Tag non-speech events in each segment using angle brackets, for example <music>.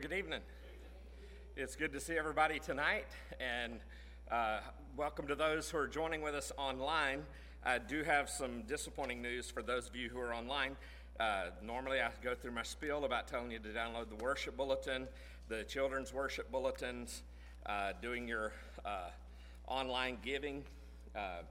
Good evening. It's good to see everybody tonight, and uh, welcome to those who are joining with us online. I do have some disappointing news for those of you who are online. Uh, normally, I go through my spiel about telling you to download the worship bulletin, the children's worship bulletins, uh, doing your uh, online giving. Uh,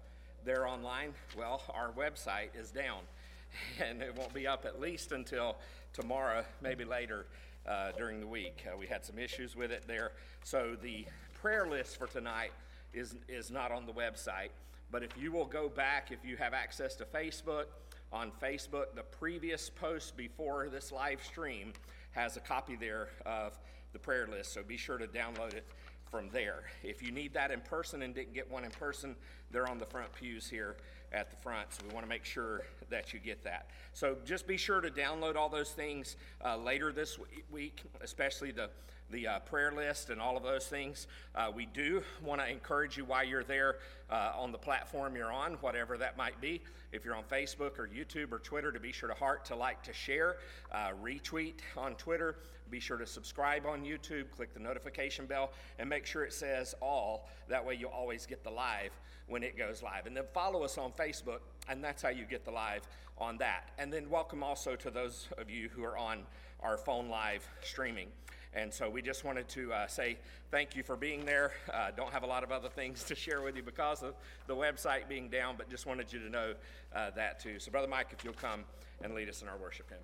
there online, well, our website is down, <laughs> and it won't be up at least until tomorrow, maybe later uh, during the week. Uh, we had some issues with it there. So the prayer list for tonight is, is not on the website. But if you will go back, if you have access to Facebook, on Facebook, the previous post before this live stream has a copy there of the prayer list. So be sure to download it from there. If you need that in person and didn't get one in person, they're on the front pews here at the front. So we want to make sure that you get that. So just be sure to download all those things uh, later this week, especially the the uh, prayer list and all of those things. Uh, we do want to encourage you while you're there uh, on the platform you're on, whatever that might be. If you're on Facebook or YouTube or Twitter, to be sure to heart, to like, to share, uh, retweet on Twitter. Be sure to subscribe on YouTube, click the notification bell, and make sure it says all. That way you'll always get the live when it goes live. And then follow us on Facebook, and that's how you get the live on that. And then welcome also to those of you who are on our phone live streaming. And so we just wanted to uh, say thank you for being there. Uh, don't have a lot of other things <laughs> to share with you because of the website being down, but just wanted you to know uh, that too. So, Brother Mike, if you'll come and lead us in our worship hymn.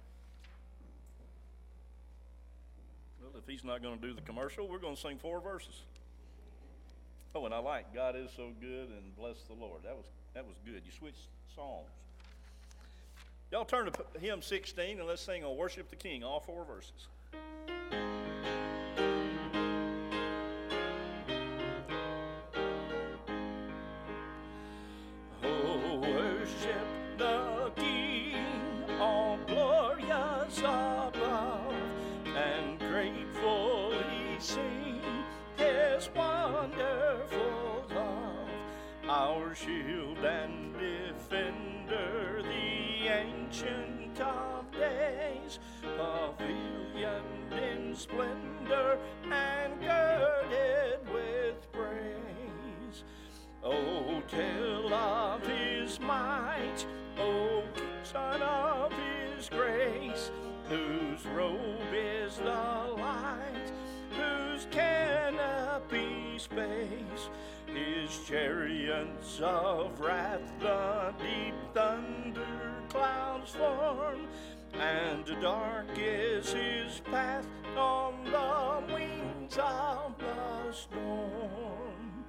Well, if he's not going to do the commercial, we're going to sing four verses. Oh, and I like God is so good and bless the Lord. That was that was good. You switched songs. Y'all turn to hymn 16 and let's sing on Worship the King, all four verses. Shield and defender, the ancient of days, pavilioned in splendor and girded with praise. Oh, tell of his might, oh, son of his grace, whose robe is the light, whose canopy space chariots of wrath the deep thunder clouds form, and dark is his path on the wings of the storm.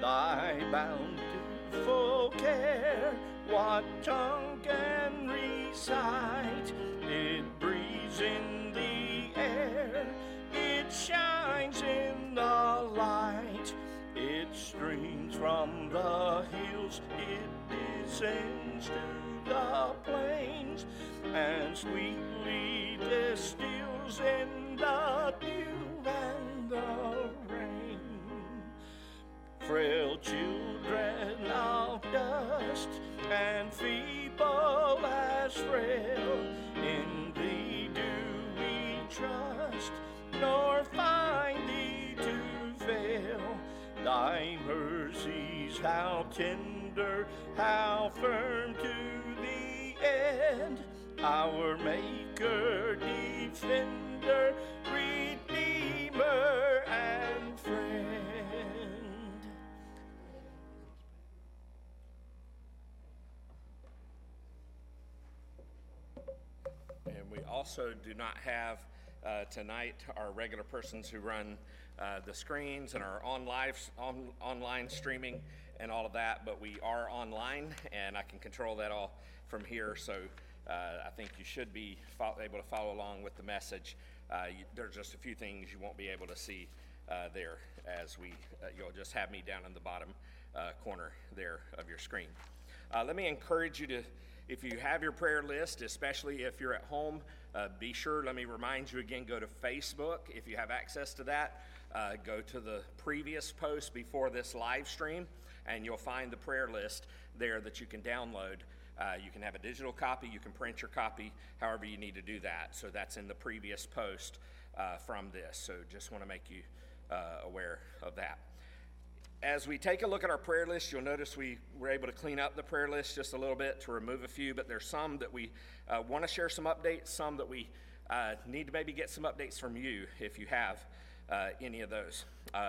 Thy bountiful care, what tongue can recite? It breathes in the air, it shines in the light it streams from the hills, it descends to the plains, and sweetly distills in the dew and the rain. Frail children of dust and feeble as frail, in thee do we trust, nor how tender, how firm to the end. Our Maker, Defender, Redeemer, and Friend. And we also do not have uh, tonight our regular persons who run uh, the screens and our on live on, online streaming and all of that, but we are online and I can control that all from here. So uh, I think you should be fo- able to follow along with the message. Uh, you, there's just a few things you won't be able to see uh, there as we, uh, you'll just have me down in the bottom uh, corner there of your screen. let me encourage you to, if you have your prayer list, especially if you're at home, be sure, let me remind you again, go to Facebook if you have access to that uh, go to the previous post before this live stream, and you'll find the prayer list there that you can download. Uh, you can have a digital copy, you can print your copy, however you need to do that. So that's in the previous post uh, from this. So just want to make you uh, aware of that. As we take a look at our prayer list, you'll notice we were able to clean up the prayer list just a little bit to remove a few, but there's some that we uh, want to share some updates, some that we uh, need to maybe get some updates from you if you have uh, any of those.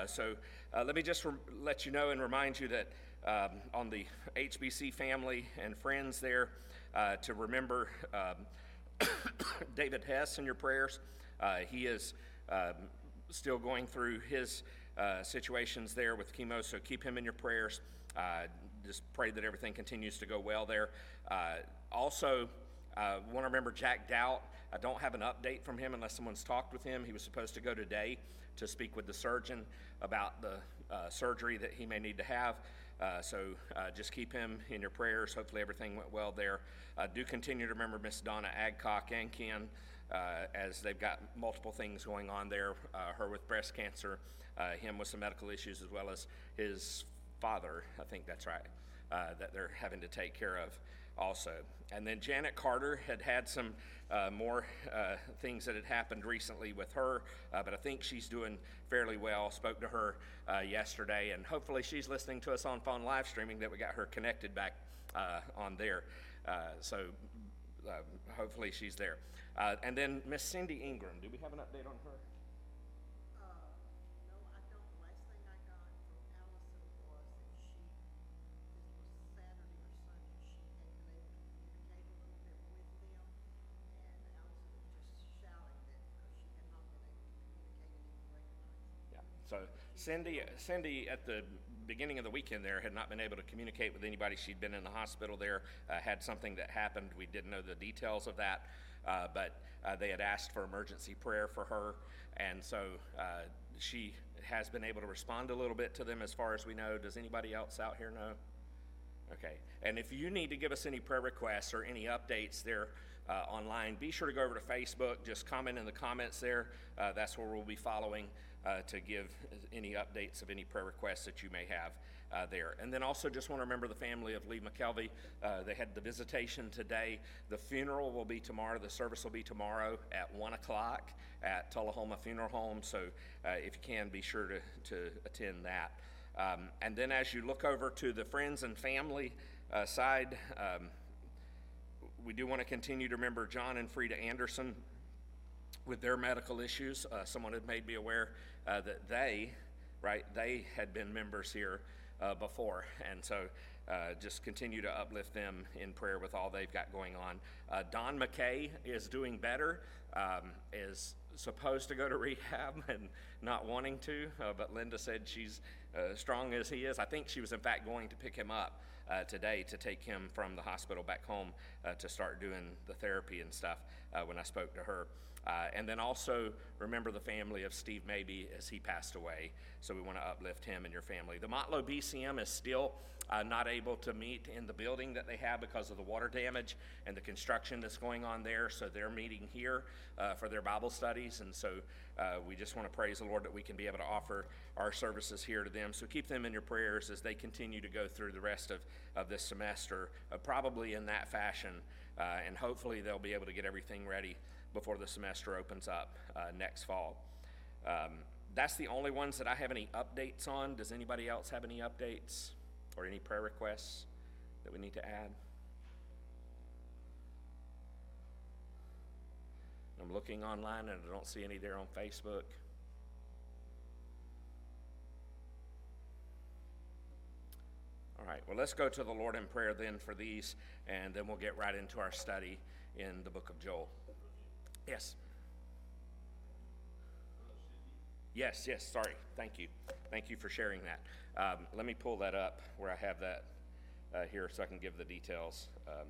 So uh, let me just re- let you know and remind you that um, on the HBC family and friends there, uh, to remember um, <coughs> David Hess in your prayers. Uh, he is um, still going through his uh, situations there with chemo, so keep him in your prayers. Uh, just pray that everything continues to go well there. Uh, also, uh, want to remember Jack Doubt. I don't have an update from him unless someone's talked with him. He was supposed to go today to speak with the surgeon about the uh, surgery that he may need to have. Uh, so uh, just keep him in your prayers. Hopefully everything went well there. Uh, do continue to remember Miss Donna Adcock and Ken uh, as they've got multiple things going on there. Uh, her with breast cancer, him with some medical issues, as well as his father. I think that's right. That they're having to take care of also. And then Janet Carter had had some uh, more uh, things that had happened recently with her, uh, but I think she's doing fairly well. Spoke to her uh, yesterday, and hopefully she's listening to us on phone live streaming that we got her connected back uh, on there. Uh, so uh, hopefully she's there. And then Miss Cindy Ingram, do we have an update on her? Uh, no, I don't. The last thing I got from Allison was that she, this was Saturday or Sunday, she had been able to communicate a little bit with them. And Allison was just shouting that because she had not been able to communicate and even recognize. Yeah. So Cindy, Cindy at the beginning of the weekend there had not been able to communicate with anybody. She'd been in the hospital there, uh, had something that happened. We didn't know the details of that, uh, but uh, they had asked for emergency prayer for her, and so uh, she has been able to respond a little bit to them as far as we know. Does anybody else out here know? Okay, and if you need to give us any prayer requests or any updates there uh, online, be sure to go over to Facebook. Just comment in the comments there. Uh, that's where we'll be following uh, to give any updates of any prayer requests that you may have uh, there. And then also just want to remember the family of Lee McKelvey. Uh, they had the visitation today. The funeral will be tomorrow. The service will be tomorrow at 1 o'clock at Tullahoma Funeral Home. So uh, if you can, be sure to, to attend that. Um, and then as you look over to the friends and family uh, side, um, we do want to continue to remember John and Frida Anderson with their medical issues. Uh, someone had made me aware uh, that they, right, they had been members here uh, before. And so uh, just continue to uplift them in prayer with all they've got going on. Uh, Don McKay is doing better, um, is supposed to go to rehab <laughs> and not wanting to, uh, but Linda said she's strong as he is. I think she was, in fact, going to pick him up uh, today to take him from the hospital back home uh, to start doing the therapy and stuff uh, when I spoke to her. Uh, and then also remember the family of Steve Maybe as he passed away. So we want to uplift him and your family. The Motlow BCM is still uh, not able to meet in the building that they have because of the water damage and the construction that's going on there. So they're meeting here uh, for their Bible studies. And so uh, we just want to praise the Lord that we can be able to offer our services here to them. So keep them in your prayers as they continue to go through the rest of, of this semester, uh, probably in that fashion. Uh, and hopefully they'll be able to get everything ready before the semester opens up uh, next fall. Um, that's the only ones that I have any updates on. Does anybody else have any updates or any prayer requests that we need to add? I'm looking online and I don't see any there on Facebook. All right, well, let's go to the Lord in prayer then for these, and then we'll get right into our study in the book of Joel. Yes. Yes, yes, sorry. Thank you. Thank you for sharing that. Um, let me pull that up where I have that uh, here so I can give the details. Um,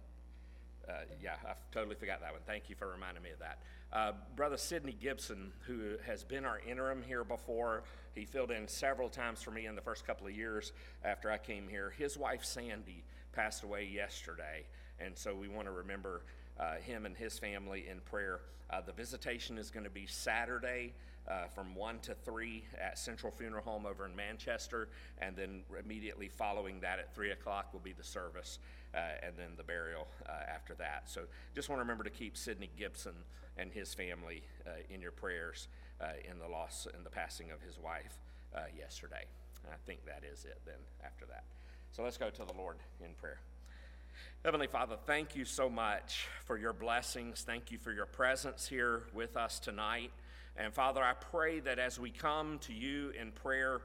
uh, yeah, I totally forgot that one. Thank you for reminding me of that. Uh, Brother Sidney Gibson, who has been our interim here before, he filled in several times for me in the first couple of years after I came here. His wife Sandy passed away yesterday, and so we want to remember uh, him and his family in prayer. Uh, the visitation is going to be Saturday uh, from 1 to 3 at Central Funeral Home over in Manchester, and then immediately following that at 3 o'clock will be the service uh, and then the burial uh, after that. So just want to remember to keep Sidney Gibson and his family uh, in your prayers in the loss and the passing of his wife yesterday. And I think that is it then after that. So let's go to the Lord in prayer. Heavenly Father, thank you so much for your blessings. Thank you for your presence here with us tonight. And Father, I pray that as we come to you in prayer,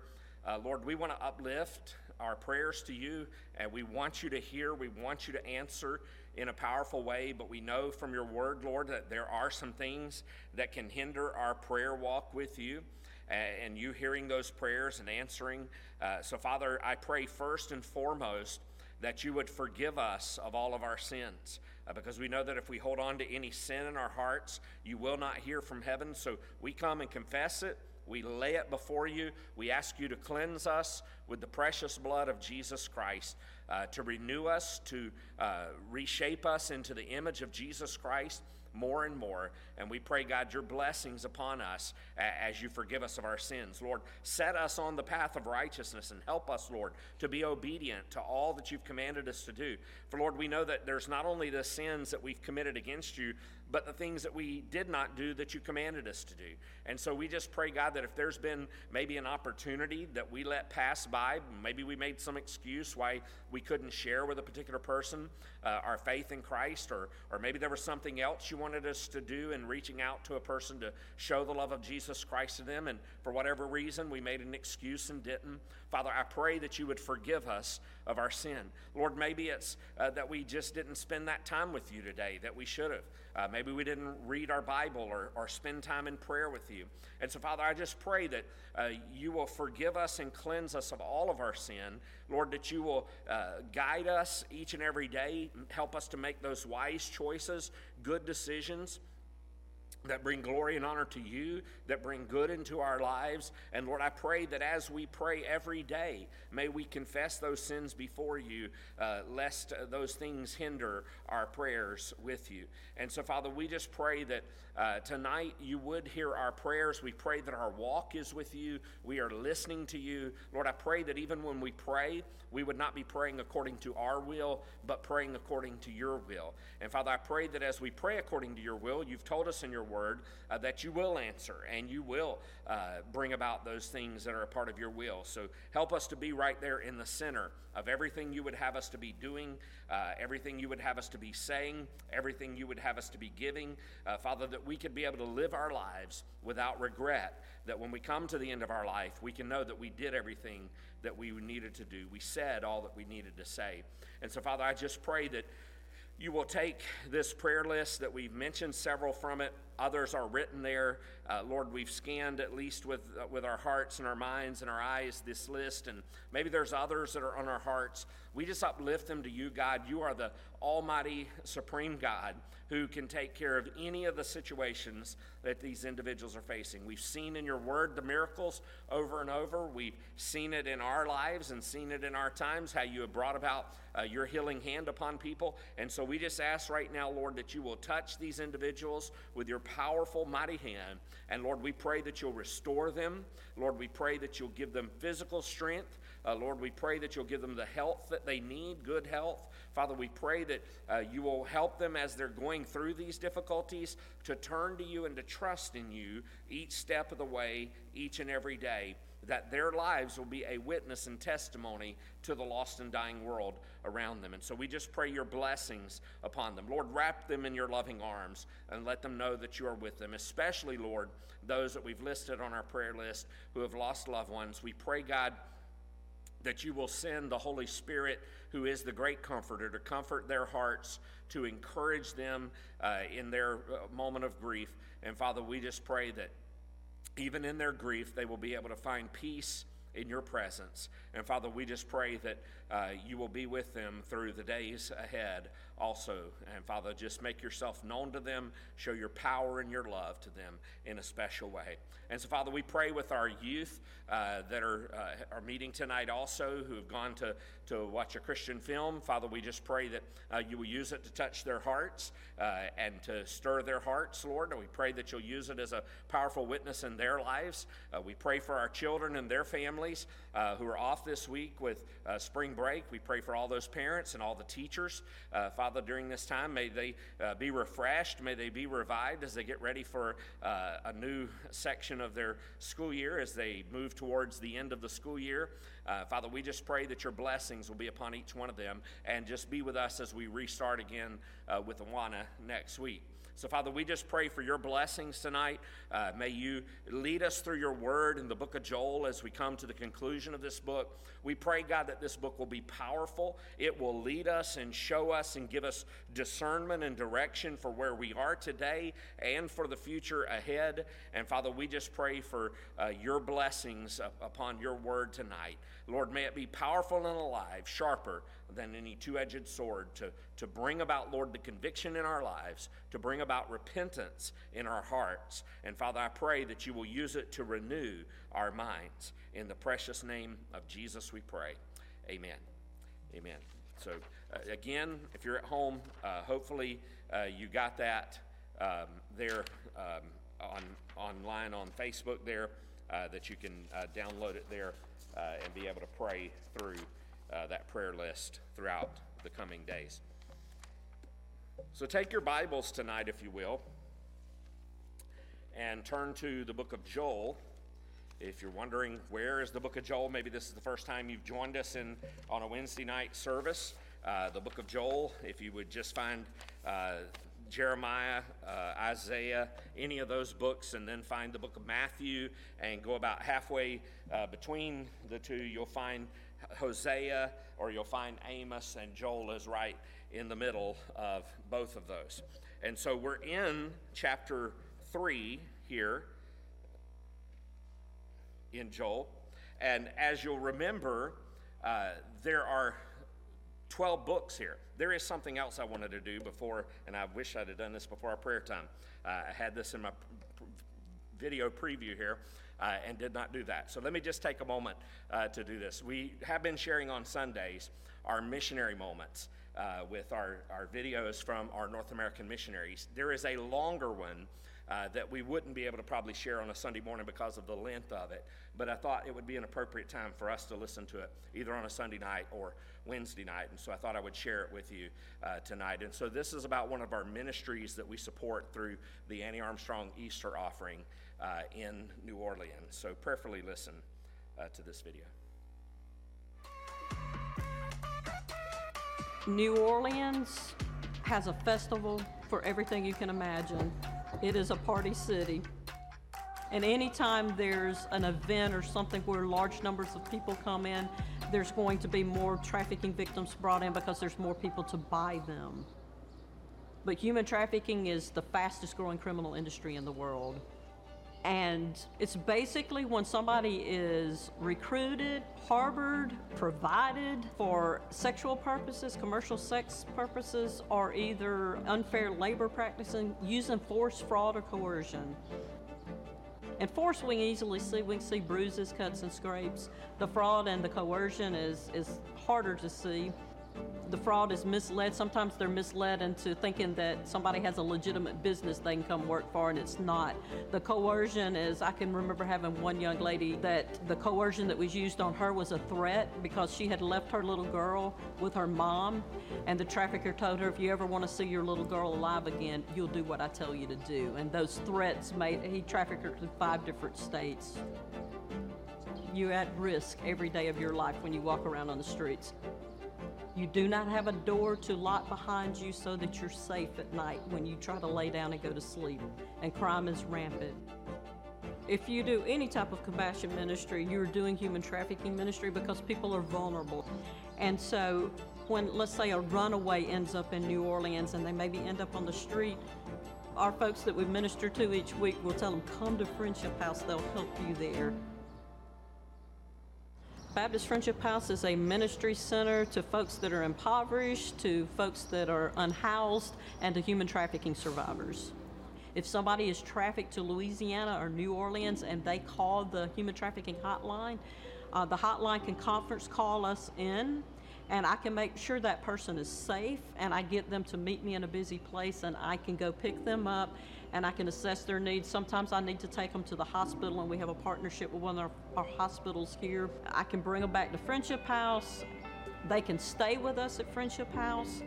uh, Lord, we want to uplift our prayers to you, and we want you to hear, we want you to answer in a powerful way. But we know from your word, Lord, that there are some things that can hinder our prayer walk with you and you hearing those prayers and answering. Uh, so, Father, I pray first and foremost that you would forgive us of all of our sins. Uh, because we know that if we hold on to any sin in our hearts, you will not hear from heaven. So we come and confess it. We lay it before you. We ask you to cleanse us with the precious blood of Jesus Christ, uh, to renew us, to uh, reshape us into the image of Jesus Christ more and more. And we pray, God, your blessings upon us as you forgive us of our sins. Lord, set us on the path of righteousness and help us, Lord, to be obedient to all that you've commanded us to do. For, Lord, we know that there's not only the sins that we've committed against you, but the things that we did not do that you commanded us to do. And so we just pray, God, that if there's been maybe an opportunity that we let pass by, maybe we made some excuse why we couldn't share with a particular person uh, our faith in Christ, or, or maybe there was something else you wanted us to do in reaching out to a person to show the love of Jesus Christ to them, and for whatever reason we made an excuse and didn't. Father, I pray that you would forgive us of our sin. Lord, maybe it's uh, that we just didn't spend that time with you today that we should have. Uh, maybe we didn't read our Bible or, or spend time in prayer with you. And so, Father, I just pray that uh, you will forgive us and cleanse us of all of our sin. Lord, that you will uh, guide us each and every day, help us to make those wise choices, good decisions that bring glory and honor to you, that bring good into our lives. And Lord, I pray that as we pray every day, may we confess those sins before you, uh, lest uh, those things hinder our prayers with you. And so, Father, we just pray that uh, tonight you would hear our prayers. We pray that our walk is with you. We are listening to you. Lord, I pray that even when we pray, we would not be praying according to our will, but praying according to your will. And Father, I pray that as we pray according to your will, you've told us in your word uh, that you will answer and you will uh, bring about those things that are a part of your will. So help us to be right there in the center of everything you would have us to be doing, uh, everything you would have us to be saying, everything you would have us to be giving. Uh, Father, that we could be able to live our lives without regret, that when we come to the end of our life, we can know that we did everything that we needed to do. We said all that we needed to say. And so, Father, I just pray that you will take this prayer list that we've mentioned several from it. Others are written there. Uh, lord we've scanned at least with uh, with our hearts and our minds and our eyes this list and maybe there's others that are on our hearts. We just uplift them to you god. You are the almighty supreme god who can take care of any of the situations that these individuals are facing. We've seen in your word the miracles over and over. We've seen it in our lives and seen it in our times, how you have brought about uh, your healing hand upon people. And so we just ask right now, Lord, that you will touch these individuals with your powerful, mighty hand. And Lord, we pray that you'll restore them. Lord, we pray that you'll give them physical strength. Uh, Lord, we pray that you'll give them the health that they need, good health. Father, we pray that uh, you will help them as they're going through these difficulties to turn to you and to trust in you each step of the way, each and every day, that their lives will be a witness and testimony to the lost and dying world around them. And so we just pray your blessings upon them. Lord, wrap them in your loving arms and let them know that you are with them, especially, Lord, those that we've listed on our prayer list who have lost loved ones. We pray, God, that you will send the Holy Spirit, who is the great comforter, to comfort their hearts, to encourage them uh, in their uh, moment of grief. And Father, we just pray that even in their grief, they will be able to find peace in your presence. And Father, we just pray that uh, you will be with them through the days ahead also. And Father, just make yourself known to them, show your power and your love to them in a special way. And so, Father, we pray with our youth uh, that are, uh, are meeting tonight also, who have gone to, to watch a Christian film. Father, we just pray that uh, you will use it to touch their hearts uh, and to stir their hearts, Lord. And we pray that you'll use it as a powerful witness in their lives. Uh, we pray for our children and their families uh, who are off this week with spring break. We pray for all those parents and all the teachers. Uh, Father, during this time, may they uh, be refreshed, may they be revived as they get ready for uh, a new section of their school year as they move towards the end of the school year. Uh, Father, we just pray that your blessings will be upon each one of them and just be with us as we restart again uh, with Awana next week. So, Father, we just pray for your blessings tonight. Uh, may you lead us through your word in the book of Joel as we come to the conclusion of this book. We pray, God, that this book will be powerful. It will lead us and show us and give us discernment and direction for where we are today and for the future ahead. And, Father, we just pray for uh, your blessings upon your word tonight. Lord, may it be powerful and alive, sharper than any two edged sword to, to bring about, Lord, the conviction in our lives, to bring about repentance in our hearts. And Father, I pray that you will use it to renew our minds. In the precious name of Jesus, we pray. Amen. Amen. So, again, if you're at home, uh, hopefully uh, you got that um, there um, on online on Facebook there, uh, that you can uh, download it there uh, and be able to pray through uh, that prayer list throughout the coming days. So, take your Bibles tonight, if you will, and turn to the book of Joel. If you're wondering where is the book of Joel, maybe this is the first time you've joined us in on a Wednesday night service. Uh, the book of Joel, if you would just find uh, Jeremiah, uh, Isaiah, any of those books, and then find the book of Matthew and go about halfway uh, between the two, you'll find Hosea or you'll find Amos, and Joel is right in the middle of both of those. And so we're in chapter 3 here in Joel. And as you'll remember, uh, there are 12 books here. There is something else I wanted to do before, and I wish I'd have done this before our prayer time. Uh, I had this in my p- p- video preview here. Uh, and did not do that. So let me just take a moment uh, to do this. We have been sharing on Sundays our missionary moments uh, with our, our videos from our North American missionaries. There is a longer one uh, that we wouldn't be able to probably share on a Sunday morning because of the length of it. But I thought it would be an appropriate time for us to listen to it, either on a Sunday night or Wednesday night. And so I thought I would share it with you uh, tonight. And so this is about one of our ministries that we support through the Annie Armstrong Easter offering uh, in New Orleans. So prayerfully listen uh, to this video. New Orleans has a festival for everything you can imagine. It is a party city. And anytime there's an event or something where large numbers of people come in, there's going to be more trafficking victims brought in because there's more people to buy them. But human trafficking is the fastest growing criminal industry in the world. And it's basically when somebody is recruited, harbored, provided for sexual purposes, commercial sex purposes, or either unfair labor practicing, using force, fraud, or coercion. And force we can easily see, we can see bruises, cuts, and scrapes. The fraud and the coercion is, is harder to see. The fraud is misled. Sometimes they're misled into thinking that somebody has a legitimate business they can come work for, and it's not. The coercion is, I can remember having one young lady that the coercion that was used on her was a threat because she had left her little girl with her mom, and the trafficker told her, if you ever want to see your little girl alive again, you'll do what I tell you to do. And those threats made, he trafficked her to five different states. You're at risk every day of your life when you walk around on the streets. You do not have a door to lock behind you so that you're safe at night when you try to lay down and go to sleep. And crime is rampant. If you do any type of compassion ministry, you're doing human trafficking ministry because people are vulnerable. And so, when, let's say, a runaway ends up in New Orleans and they maybe end up on the street, our folks that we minister to each week will tell them, Come to Friendship House, they'll help you there. Baptist Friendship House is a ministry center to folks that are impoverished, to folks that are unhoused, and to human trafficking survivors. If somebody is trafficked to Louisiana or New Orleans and they call the human trafficking hotline, uh, the hotline can conference call us in and I can make sure that person is safe and I get them to meet me in a busy place and I can go pick them up and I can assess their needs. Sometimes I need to take them to the hospital and we have a partnership with one of our, our hospitals here. I can bring them back to Friendship House. They can stay with us at Friendship House.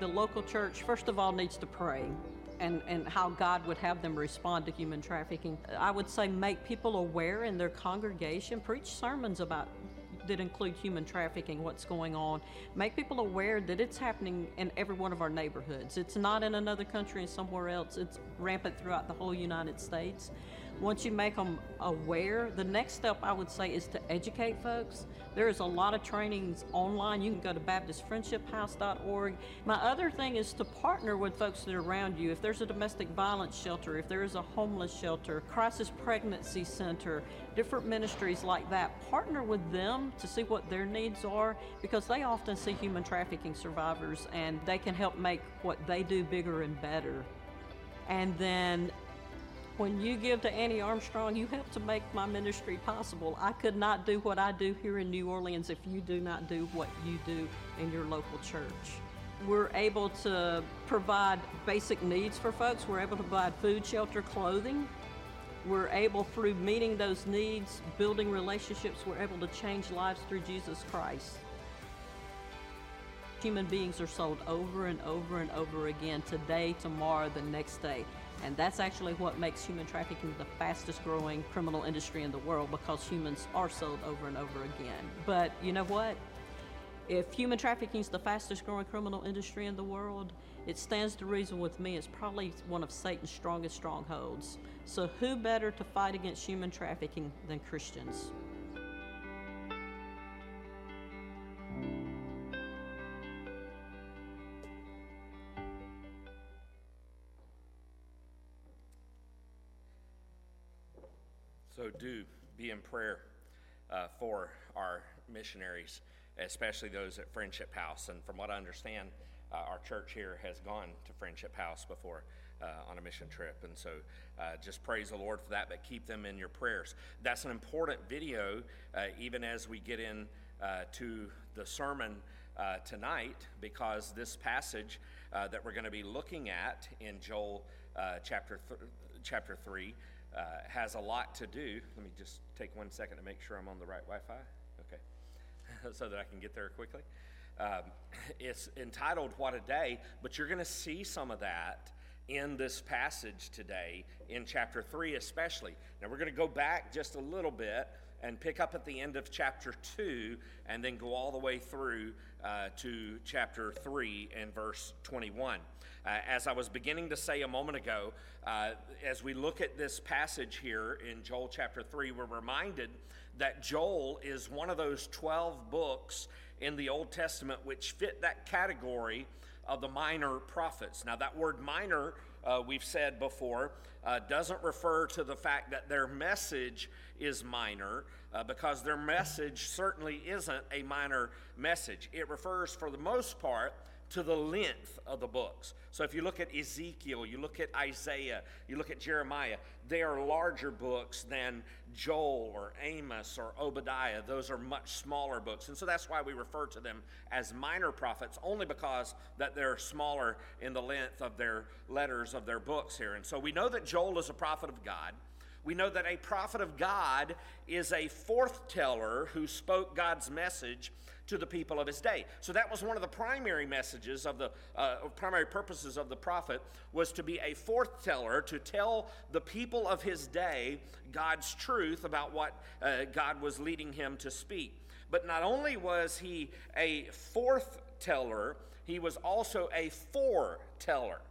The local church, first of all, needs to pray and, and how God would have them respond to human trafficking. I would say make people aware in their congregation, preach sermons about that include human trafficking, what's going on. Make people aware that it's happening in every one of our neighborhoods. It's not in another country and somewhere else, it's rampant throughout the whole United States. Once you make them aware, the next step I would say is to educate folks. There is a lot of trainings online. You can go to BaptistFriendshipHouse.org. My other thing is to partner with folks that are around you. If there's a domestic violence shelter, if there is a homeless shelter, crisis pregnancy center, different ministries like that, partner with them to see what their needs are because they often see human trafficking survivors and they can help make what they do bigger and better. And then when you give to Annie Armstrong, you help to make my ministry possible. I could not do what I do here in New Orleans if you do not do what you do in your local church. We're able to provide basic needs for folks. We're able to provide food, shelter, clothing. We're able, through meeting those needs, building relationships, we're able to change lives through Jesus Christ. Human beings are sold over and over and over again, today, tomorrow, the next day. And that's actually what makes human trafficking the fastest growing criminal industry in the world because humans are sold over and over again. But you know what? If human trafficking is the fastest growing criminal industry in the world, it stands to reason with me it's probably one of Satan's strongest strongholds. So, who better to fight against human trafficking than Christians? So do be in prayer uh, for our missionaries, especially those at Friendship House. And from what I understand, uh, our church here has gone to Friendship House before uh, on a mission trip. And so uh, just praise the Lord for that, but keep them in your prayers. That's an important video, uh, even as we get in uh, to the sermon uh, tonight, because this passage that we're going to be looking at in Joel chapter, th- chapter 3 uh, has a lot to do. Let me just take one second to make sure I'm on the right Wi Fi. Okay. <laughs> so that I can get there quickly. Um, <laughs> it's entitled What a Day, but you're going to see some of that in this passage today, in chapter 3 especially. Now, we're going to go back just a little bit and pick up at the end of chapter 2 and then go all the way through uh, to chapter 3 and verse 21. Uh, as I was beginning to say a moment ago, uh, as we look at this passage here in Joel chapter 3, we're reminded that Joel is one of those 12 books in the Old Testament which fit that category of the minor prophets. Now, that word minor, uh, we've said before, uh, doesn't refer to the fact that their message is minor, uh, because their message certainly isn't a minor message. It refers, for the most part, to the length of the books. So if you look at Ezekiel, you look at Isaiah, you look at Jeremiah, they are larger books than Joel or Amos or Obadiah. Those are much smaller books. And so that's why we refer to them as minor prophets, only because that they're smaller in the length of their letters of their books here. And so we know that Joel is a prophet of God. We know that a prophet of God is a forth teller who spoke God's message to the people of his day. So that was one of the primary messages of the uh, primary purposes of the prophet was to be a forth teller to tell the people of his day God's truth about what uh, God was leading him to speak. But not only was he a forth teller, he was also a foreteller.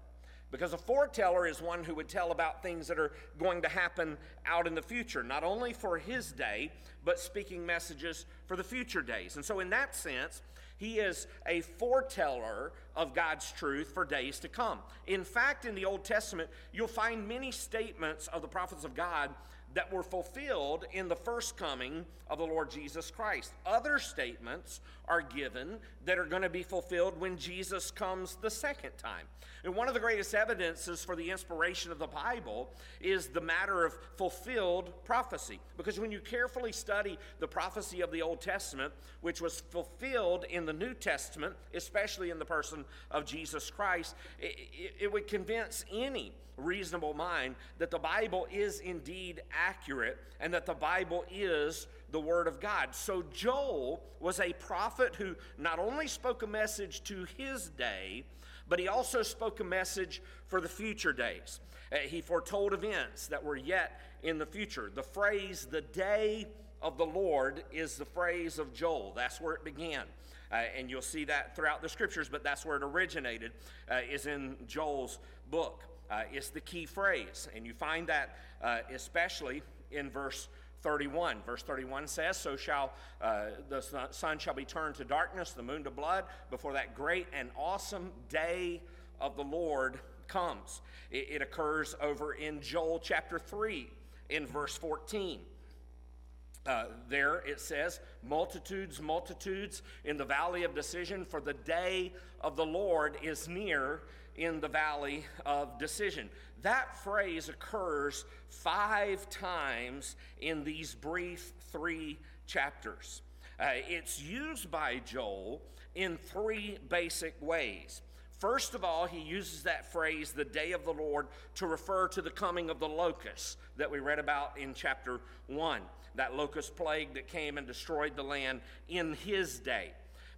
Because a foreteller is one who would tell about things that are going to happen out in the future, not only for his day, but speaking messages for the future days. And so, in that sense, he is a foreteller of God's truth for days to come. In fact, in the Old Testament, you'll find many statements of the prophets of God that were fulfilled in the first coming of the Lord Jesus Christ. Other statements are given that are going to be fulfilled when Jesus comes the second time. And one of the greatest evidences for the inspiration of the Bible is the matter of fulfilled prophecy. Because when you carefully study the prophecy of the Old Testament, which was fulfilled in the New Testament, especially in the person of Jesus Christ, it, it, it would convince any reasonable mind that the Bible is indeed accurate and that the Bible is the Word of God. So Joel was a prophet who not only spoke a message to his day, but he also spoke a message for the future days. Uh, he foretold events that were yet in the future. The phrase, the day of the Lord, is the phrase of Joel. That's where it began. Uh, and you'll see that throughout the scriptures, but that's where it originated, uh, is in Joel's book. Uh, it's the key phrase, and you find that uh, especially in verse 31. Verse 31 says, So shall uh, the sun shall be turned to darkness, the moon to blood, before that great and awesome day of the Lord comes. It, it occurs over in Joel chapter 3, in verse 14. Uh, there it says, multitudes, multitudes in the valley of decision, for the day of the Lord is near in the valley of decision. That phrase occurs five times in these brief three chapters. Uh, it's used by Joel in three basic ways. First of all, he uses that phrase, the day of the Lord, to refer to the coming of the locusts that we read about in chapter 1. That locust plague that came and destroyed the land in his day.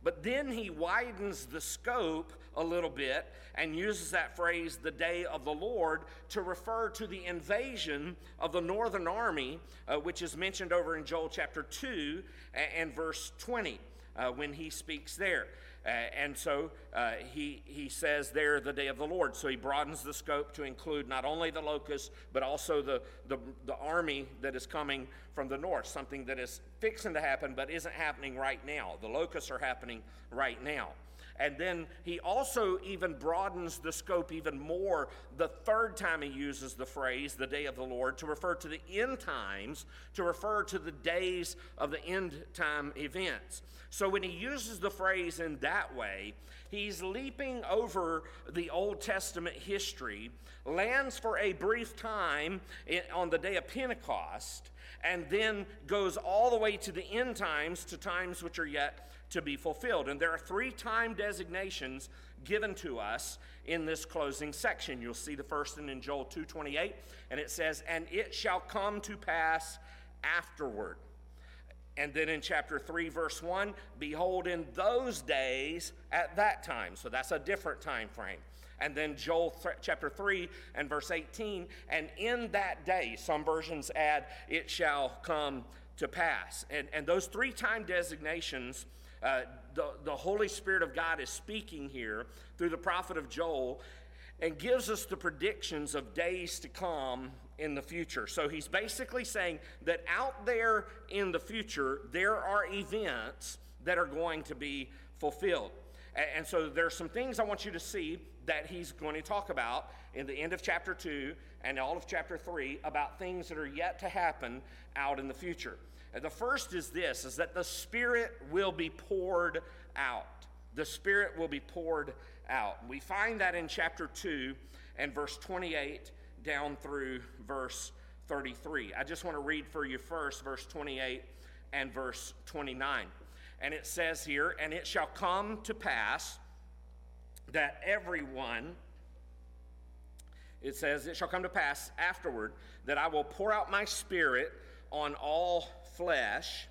But then he widens the scope a little bit and uses that phrase, the day of the Lord, to refer to the invasion of the northern army, uh, which is mentioned over in Joel chapter 2 and, and verse 20 uh, when he speaks there. Uh, and so uh, he, he says there the day of the Lord. So he broadens the scope to include not only the locusts, but also the, the, the army that is coming from the north, something that is fixing to happen but isn't happening right now. The locusts are happening right now. And then he also even broadens the scope even more the third time he uses the phrase, the day of the Lord, to refer to the end times, to refer to the days of the end time events. So when he uses the phrase in that way, he's leaping over the Old Testament history, lands for a brief time on the day of Pentecost, and then goes all the way to the end times, to times which are yet to be fulfilled. And there are three time designations given to us in this closing section. You'll see the first one in Joel 2:28, and it says, "And it shall come to pass afterward." And then in chapter 3, verse 1, behold, in those days at that time. So that's a different time frame. And then Joel th- chapter 3 and verse 18, and in that day, some versions add, it shall come to pass. And, and those three time designations uh, the, the Holy Spirit of God is speaking here through the prophet of Joel and gives us the predictions of days to come in the future. So he's basically saying that out there in the future, there are events that are going to be fulfilled. And so there's some things I want you to see that he's going to talk about in the end of chapter 2 and all of chapter 3 about things that are yet to happen out in the future. The first is this is that the Spirit will be poured out. The Spirit will be poured out. We find that in chapter 2 and verse 28 down through verse 33. I just want to read for you first verse 28 and verse 29. And it says here, And it shall come to pass that everyone, it says, It shall come to pass afterward that I will pour out my spirit on all flesh.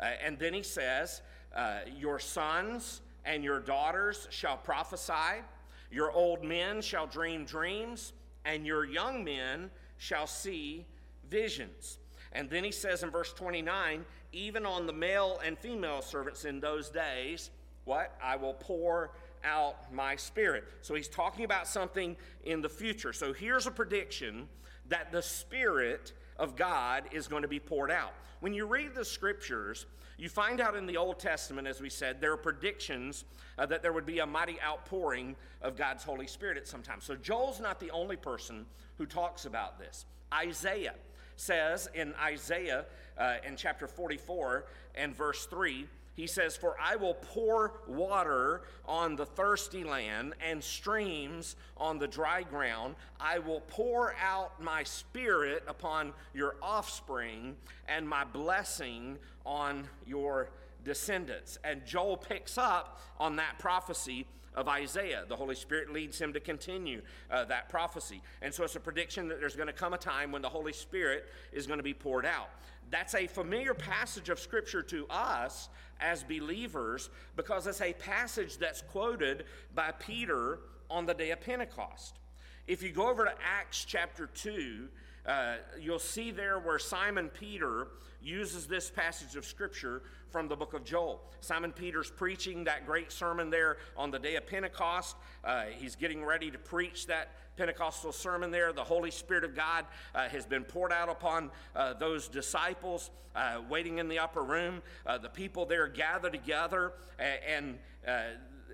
Uh, and then he says, uh, Your sons and your daughters shall prophesy, your old men shall dream dreams, and your young men shall see visions. And then he says in verse 29 even on the male and female servants in those days, what? I will pour out my spirit. So he's talking about something in the future. So here's a prediction that the Spirit of God is going to be poured out. When you read the scriptures, you find out in the Old Testament, as we said, there are predictions uh, that there would be a mighty outpouring of God's Holy Spirit at some time. So Joel's not the only person who talks about this. Isaiah says in Isaiah uh, in chapter 44 and verse 3, he says, For I will pour water on the thirsty land and streams on the dry ground. I will pour out my spirit upon your offspring and my blessing on your descendants. And Joel picks up on that prophecy of Isaiah. The Holy Spirit leads him to continue uh, that prophecy. And so it's a prediction that there's going to come a time when the Holy Spirit is going to be poured out. That's a familiar passage of Scripture to us as believers because it's a passage that's quoted by Peter on the day of Pentecost. If you go over to Acts chapter 2, uh, you'll see there where Simon Peter uses this passage of Scripture from the book of Joel. Simon Peter's preaching that great sermon there on the day of Pentecost. Uh, he's getting ready to preach that Pentecostal sermon there. The Holy Spirit of God uh, has been poured out upon uh, those disciples uh, waiting in the upper room. Uh, the people there gather together and, and, uh,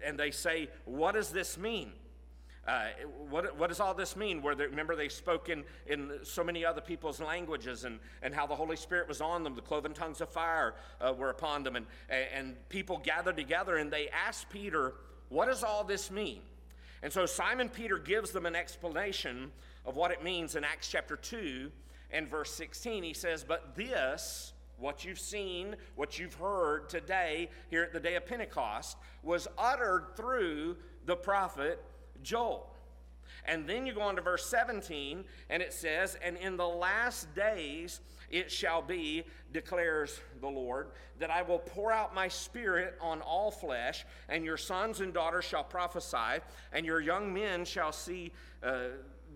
and they say, What does this mean? Uh, what, what, does all this mean? Where they, remember they spoke in, in so many other people's languages and, and how the Holy Spirit was on them. The cloven tongues of fire uh, were upon them. And, and people gathered together and they asked Peter, What does all this mean? And so Simon Peter gives them an explanation of what it means in Acts chapter 2 and verse 16. He says, But this, what you've seen, what you've heard today here at the day of Pentecost, was uttered through the prophet Joel. And then you go on to verse 17, and it says, And in the last days it shall be, declares the Lord, that I will pour out my spirit on all flesh, and your sons and daughters shall prophesy, and your young men shall see uh,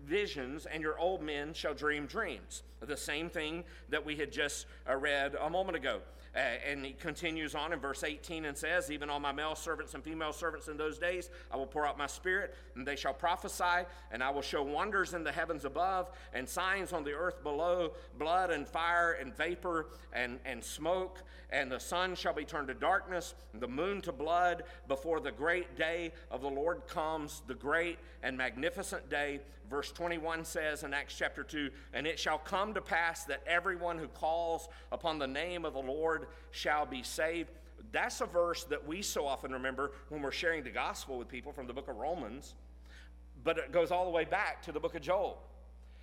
visions, and your old men shall dream dreams. The same thing that we had just uh, read a moment ago. Uh, and he continues on in verse 18 and says, Even on my male servants and female servants in those days, I will pour out my spirit, and they shall prophesy, and I will show wonders in the heavens above, and signs on the earth below blood and fire and vapor and, and smoke. And the sun shall be turned to darkness, and the moon to blood, before the great day of the Lord comes, the great and magnificent day. Verse 21 says in Acts chapter 2 And it shall come to pass that everyone who calls upon the name of the Lord shall be saved. That's a verse that we so often remember when we're sharing the gospel with people from the book of Romans, but it goes all the way back to the book of Joel.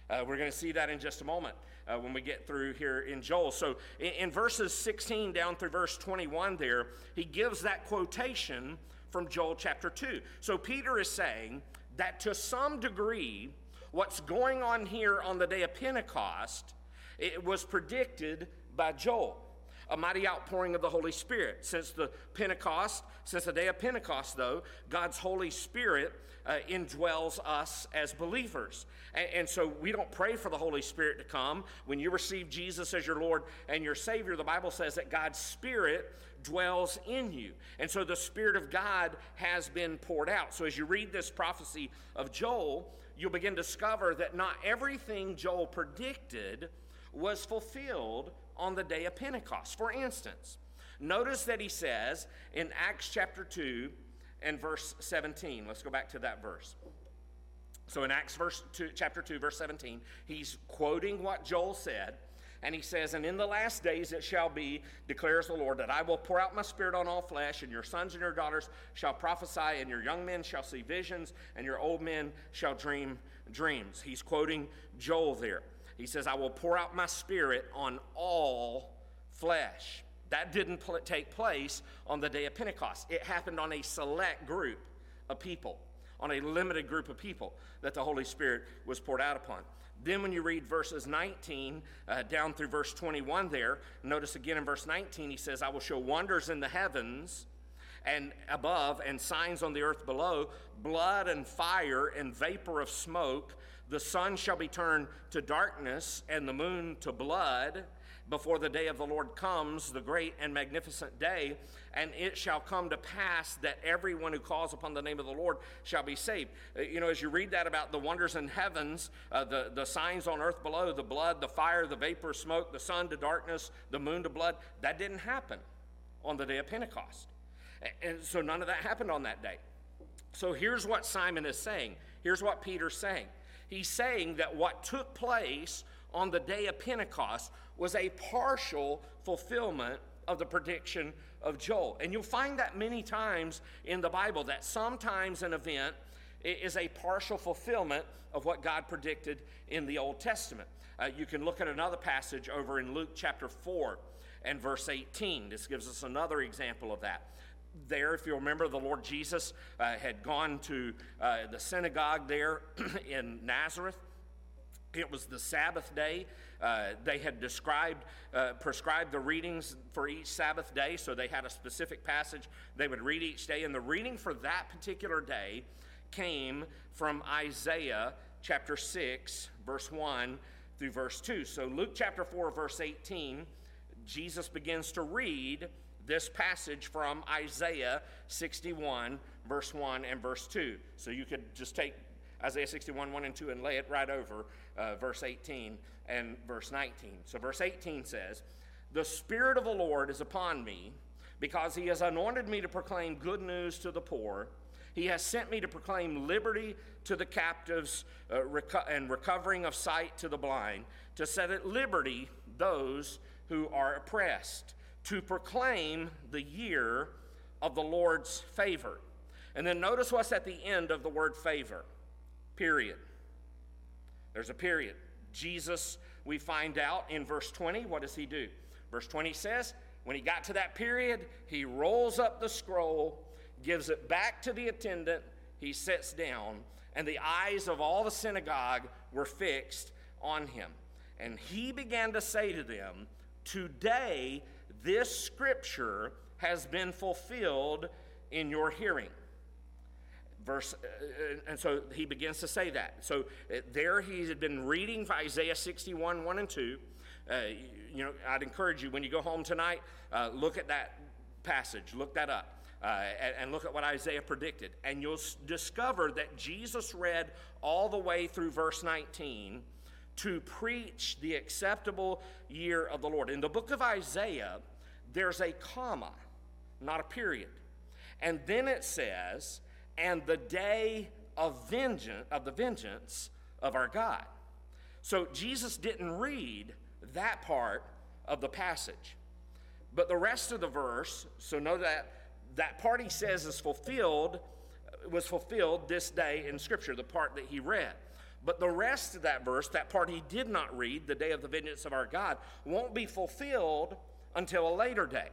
Uh, we're going to see that in just a moment uh, when we get through here in Joel. So, in, in, verses 16 down through verse 21, there, he gives that quotation from Joel chapter 2. So, Peter is saying that to some degree, what's going on here on the day of Pentecost, it was predicted by Joel a mighty outpouring of the Holy Spirit. Since the Pentecost, since the day of Pentecost, though, God's Holy Spirit uh, indwells us as believers. And, and, so we don't pray for the Holy Spirit to come. When you receive Jesus as your Lord and your Savior, the Bible says that God's Spirit dwells in you. And so the Spirit of God has been poured out. So as you read this prophecy of Joel, you'll begin to discover that not everything Joel predicted was fulfilled on the day of Pentecost. For instance, notice that he says in Acts chapter 2 and verse 17, let's go back to that verse. So in Acts verse two, chapter 2, verse 17, he's quoting what Joel said. And he says, And in the last days it shall be, declares the Lord, that I will pour out my spirit on all flesh, and your sons and your daughters shall prophesy, and your young men shall see visions, and your old men shall dream dreams. He's quoting Joel there. He says, I will pour out my spirit on all flesh. That didn't pl- take place on the day of Pentecost. It happened on a select group of people, on a limited group of people that the Holy Spirit was poured out upon. Then, when you read verses 19 uh, down through verse 21, there, notice again in verse 19, he says, I will show wonders in the heavens and above, and signs on the earth below, blood and fire and vapor of smoke. The sun shall be turned to darkness and the moon to blood before the day of the Lord comes, the great and magnificent day. And it shall come to pass that everyone who calls upon the name of the Lord shall be saved. Uh, you know, as you read that about the wonders in heavens, uh, the, the signs on earth below, the blood, the fire, the vapor, smoke, the sun to darkness, the moon to blood, that didn't happen on the day of Pentecost. And so none of that happened on that day. So here's what Simon is saying. Here's what Peter's saying. He's saying that what took place on the day of Pentecost was a partial fulfillment of the prediction of Joel. And you'll find that many times in the Bible that sometimes an event is a partial fulfillment of what God predicted in the Old Testament. Uh, you can look at another passage over in Luke chapter 4 and verse 18. This gives us another example of that. There, if you remember, the Lord Jesus uh, had gone to uh, the synagogue there <clears throat> in Nazareth. It was the Sabbath day. Uh, they had described, uh, prescribed the readings for each Sabbath day, so they had a specific passage they would read each day. And the reading for that particular day came from Isaiah chapter 6, verse 1 through verse 2. So, Luke chapter 4, verse 18, Jesus begins to read this passage from Isaiah 61, verse 1 and verse 2. So, you could just take Isaiah 61, 1 and 2, and lay it right over uh, verse 18 and verse 19. So, verse 18 says, The Spirit of the Lord is upon me, because he has anointed me to proclaim good news to the poor. He has sent me to proclaim liberty to the captives uh, reco- and recovering of sight to the blind, to set at liberty those who are oppressed, to proclaim the year of the Lord's favor. And then notice what's at the end of the word favor. Period. There's a period. Jesus, we find out in verse 20, what does he do? Verse 20 says, when he got to that period, he rolls up the scroll, gives it back to the attendant, he sits down, and the eyes of all the synagogue were fixed on him. And he began to say to them, Today this scripture has been fulfilled in your hearing verse uh, and so he begins to say that. So uh, there he had been reading isaiah 61 1 and 2 uh, you know i'd encourage you when you go home tonight uh, look at that passage look that up uh, and, and look at what isaiah predicted. And you'll discover that jesus read all the way through verse 19 to preach the acceptable year of the lord. In the book of isaiah there's a comma not a period. And then it says and the day of vengeance of the vengeance of our God. So Jesus didn't read that part of the passage. But the rest of the verse, so know that that part he says is fulfilled was fulfilled this day in scripture, the part that he read. But the rest of that verse, that part he did not read, the day of the vengeance of our God, won't be fulfilled until a later day.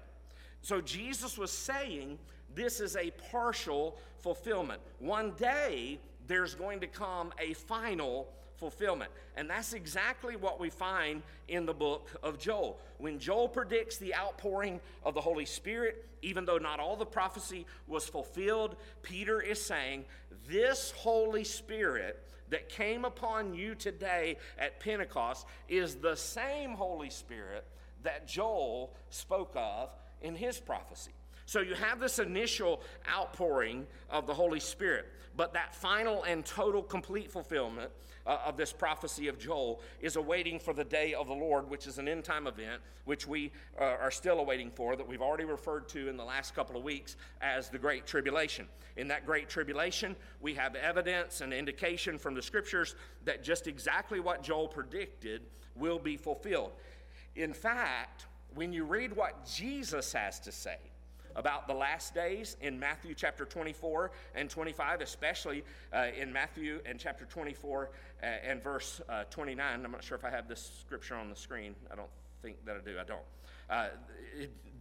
So Jesus was saying this is a partial fulfillment. One day, there's going to come a final fulfillment. And that's exactly what we find in the book of Joel. When Joel predicts the outpouring of the Holy Spirit, even though not all the prophecy was fulfilled, Peter is saying, This Holy Spirit that came upon you today at Pentecost is the same Holy Spirit that Joel spoke of in his prophecy. So you have this initial outpouring of the Holy Spirit, but that final and total complete fulfillment uh, of this prophecy of Joel is awaiting for the day of the Lord, which is an end time event, which we uh, are still awaiting for, that we've already referred to in the last couple of weeks as the Great Tribulation. In that Great Tribulation, we have evidence and indication from the scriptures that just exactly what Joel predicted will be fulfilled. In fact, when you read what Jesus has to say about the last days in Matthew chapter 24 and 25, especially uh, in Matthew and chapter 24 uh, and verse uh, 29, I'm not sure if I have this scripture on the screen. I don't think that I do. I don't. Uh,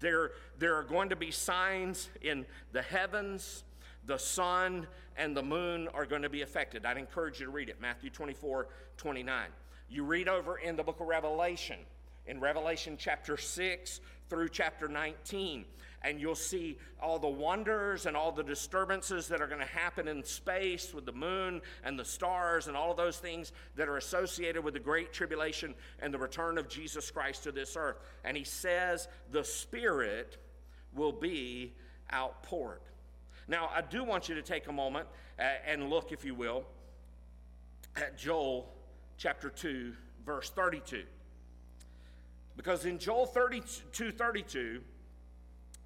there, there are going to be signs in the heavens, the sun, and the moon are going to be affected. I'd encourage you to read it, Matthew 24, 29. You read over in the book of Revelation, in Revelation chapter 6 through chapter 19. And you'll see all the wonders and all the disturbances that are going to happen in space with the moon and the stars and all of those things that are associated with the Great Tribulation and the return of Jesus Christ to this earth. And he says the Spirit will be outpoured. Now, I do want you to take a moment uh, and look, if you will, at Joel chapter 2, verse 32. Because in Joel 32 32,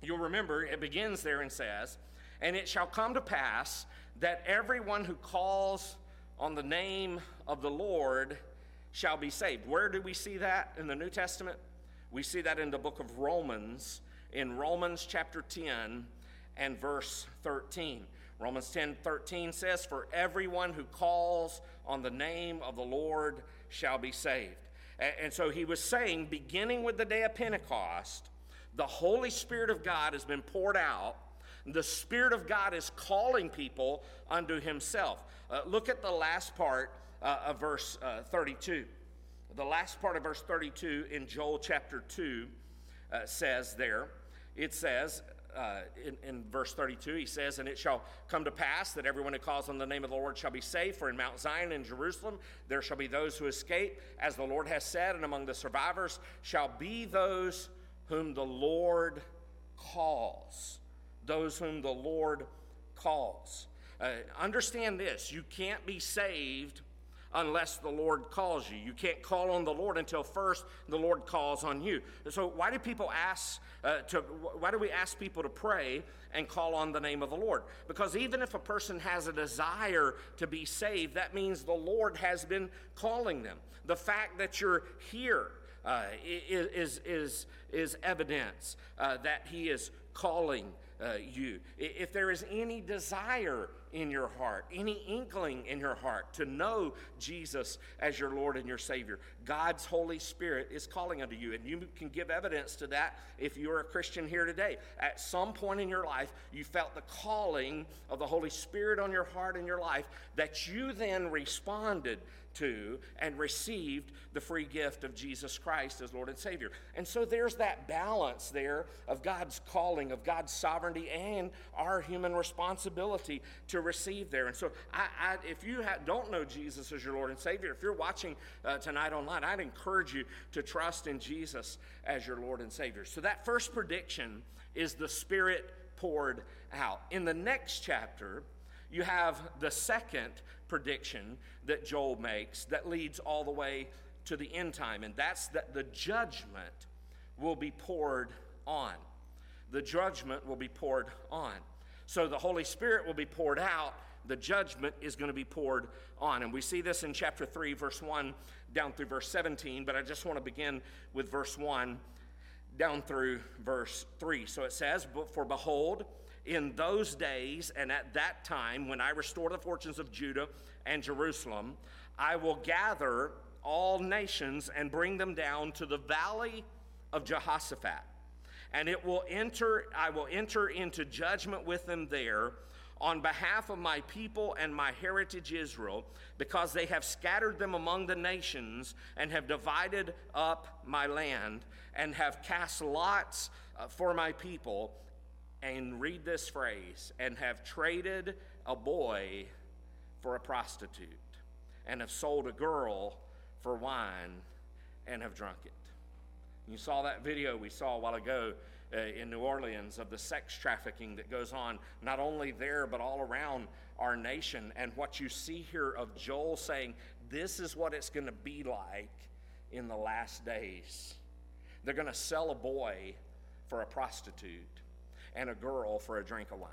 you'll remember it begins there and says, And it shall come to pass that everyone who calls on the name of the Lord shall be saved. Where do we see that in the New Testament? We see that in the book of Romans, in Romans chapter 10 and verse 13. Romans 10 13 says, For everyone who calls on the name of the Lord shall be saved. And so he was saying, beginning with the day of Pentecost, the Holy Spirit of God has been poured out. The Spirit of God is calling people unto himself. Uh, look at the last part uh, of verse uh, 32. The last part of verse 32 in Joel chapter 2 uh, says there, it says, uh, in, in, verse 32, he says, And it shall come to pass that everyone who calls on the name of the Lord shall be saved. For in Mount Zion and Jerusalem there shall be those who escape, as the Lord has said, and among the survivors shall be those whom the Lord calls. Those whom the Lord calls. Uh, understand this you can't be saved unless the Lord calls you. You can't call on the Lord until first the Lord calls on you. So why do people ask uh, to? Why do we ask people to pray and call on the name of the Lord? Because even if a person has a desire to be saved, that means the Lord has been calling them. The fact that you're here uh, is is is evidence uh, that He is calling uh, you. If there is any desire in your heart, any inkling in your heart to know Jesus as your Lord and your Savior, God's Holy Spirit is calling unto you. And you can give evidence to that if you're a Christian here today. At some point in your life, you felt the calling of the Holy Spirit on your heart and your life that you then responded to and received the free gift of Jesus Christ as Lord and Savior. And so there's that balance there of God's calling, of God's sovereignty, and our human responsibility to receive there. And so I, I, if you ha- don't know Jesus as your Lord and Savior, if you're watching uh, tonight online, I'd encourage you to trust in Jesus as your Lord and Savior. So that first prediction is the Spirit poured out. In the next chapter, you have the second prediction that Joel makes that leads all the way to the end time, and that's that the judgment will be poured on. The judgment will be poured on. So the Holy Spirit will be poured out, the judgment is going to be poured on. And we see this in chapter 3, verse 1 down through verse 17, but I just want to begin with verse 1 down through verse 3. So it says, For behold, in those days and at that time, when I restore the fortunes of Judah and Jerusalem, I will gather all nations and bring them down to the valley of Jehoshaphat. And it will enter, I will enter into judgment with them there on behalf of my people and my heritage Israel, because they have scattered them among the nations and have divided up my land and have cast lots uh, for my people and read this phrase and have traded a boy for a prostitute and have sold a girl for wine and have drunk it. You saw that video we saw a while ago uh, in New Orleans of the sex trafficking that goes on not only there but all around our nation. And what you see here of Joel saying, this is what it's going to be like in the last days. They're going to sell a boy for a prostitute and a girl for a drink of wine.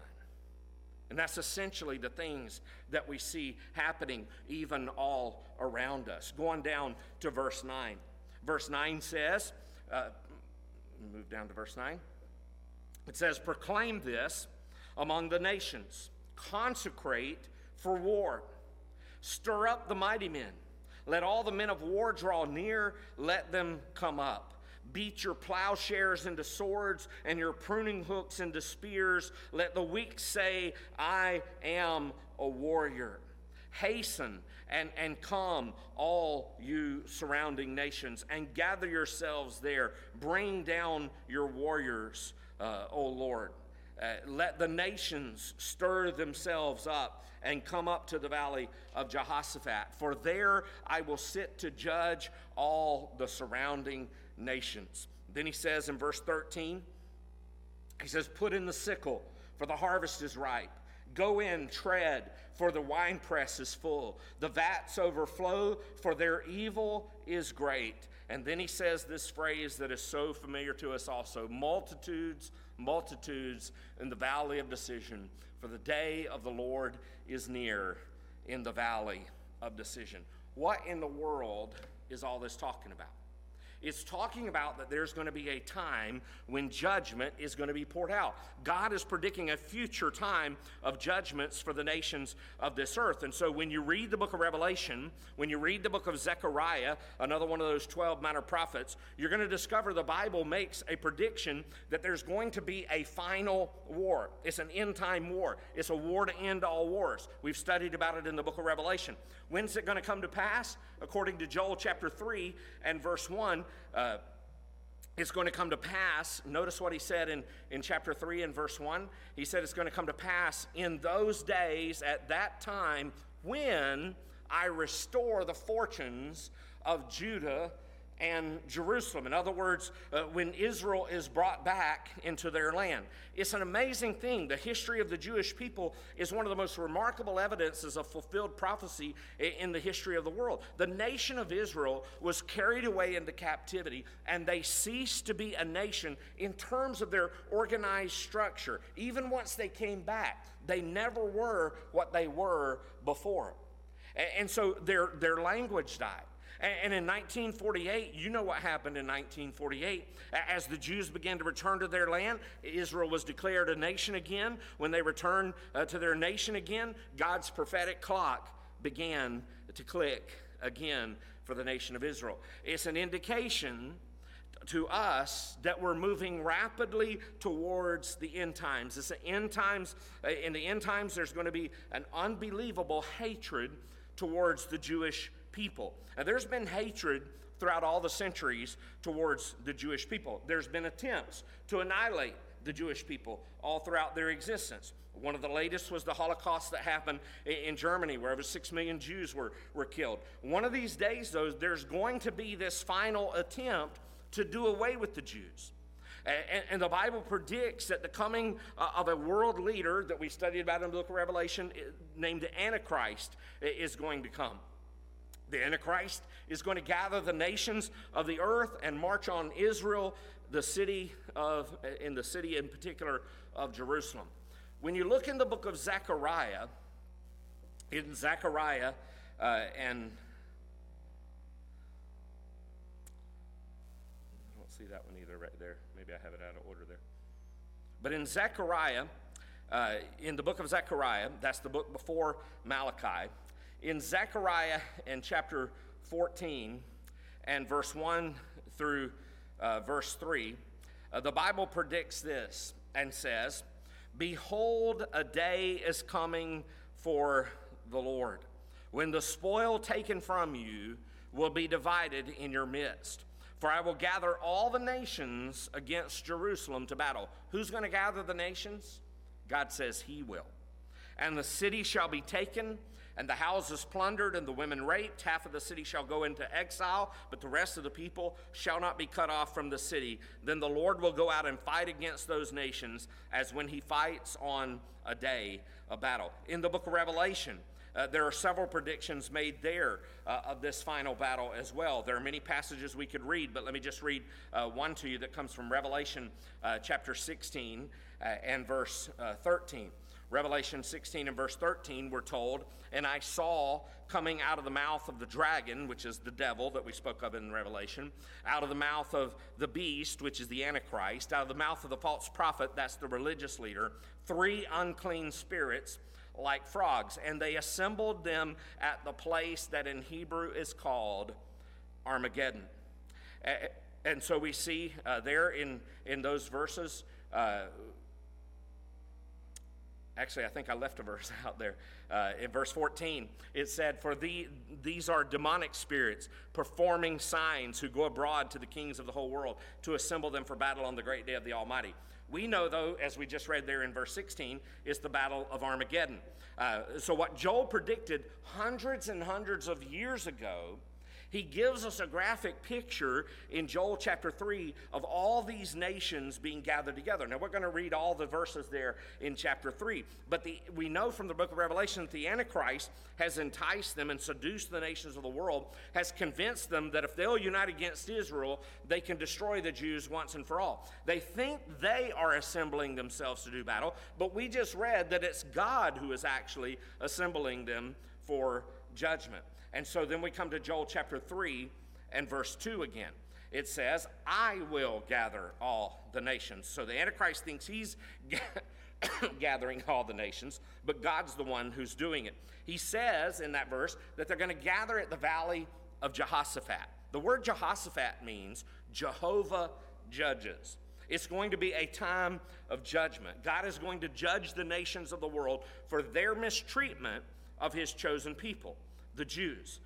And that's essentially the things that we see happening even all around us. Going down to verse 9. Verse 9 says, uh, move down to verse 9. It says, Proclaim this among the nations, consecrate for war, stir up the mighty men. Let all the men of war draw near, let them come up beat your plowshares into swords and your pruning hooks into spears. Let the weak say, I am a warrior. Hasten and, and come, all you surrounding nations, and gather yourselves there. Bring down your warriors, uh, O Lord. Uh, let the nations stir themselves up and come up to the valley of Jehoshaphat, for there I will sit to judge all the surrounding nations. Then he says in verse 13, he says, Put in the sickle, for the harvest is ripe. Go in, tread, for the winepress is full. The vats overflow, for their evil is great. And then he says this phrase that is so familiar to us also multitudes, multitudes in the valley of decision, for the day of the Lord is near in the valley of decision. What in the world is all this talking about. It's talking about that there's going to be a time when judgment is going to be poured out. God is predicting a future time of judgments for the nations of this earth. And so when you read the book of Revelation, when you read the book of Zechariah, another one of those 12 minor prophets, you're going to discover the Bible makes a prediction that there's going to be a final war. It's an end time war, it's a war to end all wars. We've studied about it in the book of Revelation. When's it going to come to pass? According to Joel chapter 3 and verse 1, uh, it's going to come to pass. Notice what he said in, in chapter 3 and verse 1. He said it's going to come to pass in those days, at that time, when I restore the fortunes of Judah and Jerusalem. In other words, uh, when Israel is brought back into their land. It's an amazing thing. The history of the Jewish people is one of the most remarkable evidences of fulfilled prophecy in the history of the world. The nation of Israel was carried away into captivity, and they ceased to be a nation in terms of their organized structure. Even once they came back, they never were what they were before. And so their, their language died. And in 1948, you know what happened in 1948. As the Jews began to return to their land, Israel was declared a nation again. When they returned uh, to their nation again, God's prophetic clock began to click again for the nation of Israel. It's an indication to us that we're moving rapidly towards the end times. It's the end times. Uh, in the end times, there's going to be an unbelievable hatred towards the Jewish people. Now, there's been hatred throughout all the centuries towards the Jewish people. There's been attempts to annihilate the Jewish people all throughout their existence. One of the latest was the Holocaust that happened in Germany, where over six million Jews were, were killed. One of these days, though, there's going to be this final attempt to do away with the Jews. And, and, the Bible predicts that the coming uh, of a world leader that we studied about in the book of Revelation, named Antichrist, is going to come. The Antichrist is going to gather the nations of the earth and march on Israel, the city of, in the city in particular of Jerusalem. When you look in the book of Zechariah, in Zechariah uh, and I don't see that one either right there. Maybe I have it out of order there. But in Zechariah, uh, in the book of Zechariah, that's the book before Malachi, in Zechariah in chapter 14 and verse 1 through uh, verse 3, uh, the Bible predicts this and says, Behold, a day is coming for the Lord, when the spoil taken from you will be divided in your midst. For I will gather all the nations against Jerusalem to battle. Who's going to gather the nations? God says he will. And the city shall be taken and the houses plundered and the women raped. Half of the city shall go into exile, but the rest of the people shall not be cut off from the city. Then the Lord will go out and fight against those nations as when he fights on a day of battle. In the book of Revelation, uh, there are several predictions made there uh, of this final battle as well. There are many passages we could read, but let me just read uh, one to you that comes from Revelation uh, chapter 16 uh, and verse uh, 13. Revelation 16 and verse 13, we're told, And I saw coming out of the mouth of the dragon, which is the devil that we spoke of in Revelation, out of the mouth of the beast, which is the Antichrist, out of the mouth of the false prophet, that's the religious leader, three unclean spirits like frogs. And they assembled them at the place that in Hebrew is called Armageddon. And so we see uh, there in, in those verses, uh, Actually, I think I left a verse <laughs> out there. Uh, in verse 14, it said, For the, these are demonic spirits performing signs who go abroad to the kings of the whole world to assemble them for battle on the great day of the Almighty. We know, though, as we just read there in verse 16, is the battle of Armageddon. Uh, so, what Joel predicted hundreds and hundreds of years ago he gives us a graphic picture in Joel chapter 3 of all these nations being gathered together. Now, we're going to read all the verses there in chapter 3. But the, we know from the book of Revelation that the Antichrist has enticed them and seduced the nations of the world, has convinced them that if they'll unite against Israel, they can destroy the Jews once and for all. They think they are assembling themselves to do battle, but we just read that it's God who is actually assembling them for judgment. And so then we come to Joel chapter 3 and verse 2 again. It says, I will gather all the nations. So the Antichrist thinks he's <coughs> gathering all the nations, but God's the one who's doing it. He says in that verse that they're going to gather at the valley of Jehoshaphat. The word Jehoshaphat means Jehovah judges. It's going to be a time of judgment. God is going to judge the nations of the world for their mistreatment of his chosen people, the Jews.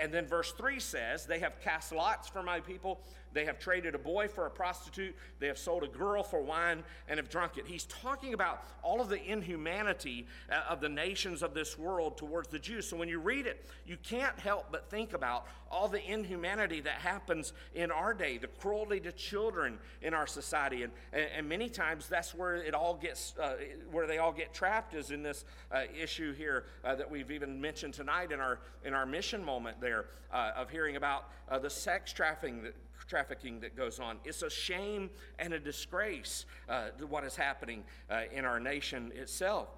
And then verse 3 says, They have cast lots for my people. They have traded a boy for a prostitute. They have sold a girl for wine and have drunk it. He's talking about all of the inhumanity uh, of the nations of this world towards the Jews. So when you read it, you can't help but think about all the inhumanity that happens in our day, the cruelty to children in our society. And, and, many times that's where it all gets, uh, where they all get trapped is in this uh, issue here uh, that we've even mentioned tonight in our, in our mission moment there uh, of hearing about uh, the sex trafficking that trafficking that goes on. It's a shame and a disgrace uh, what is happening uh, in our nation itself.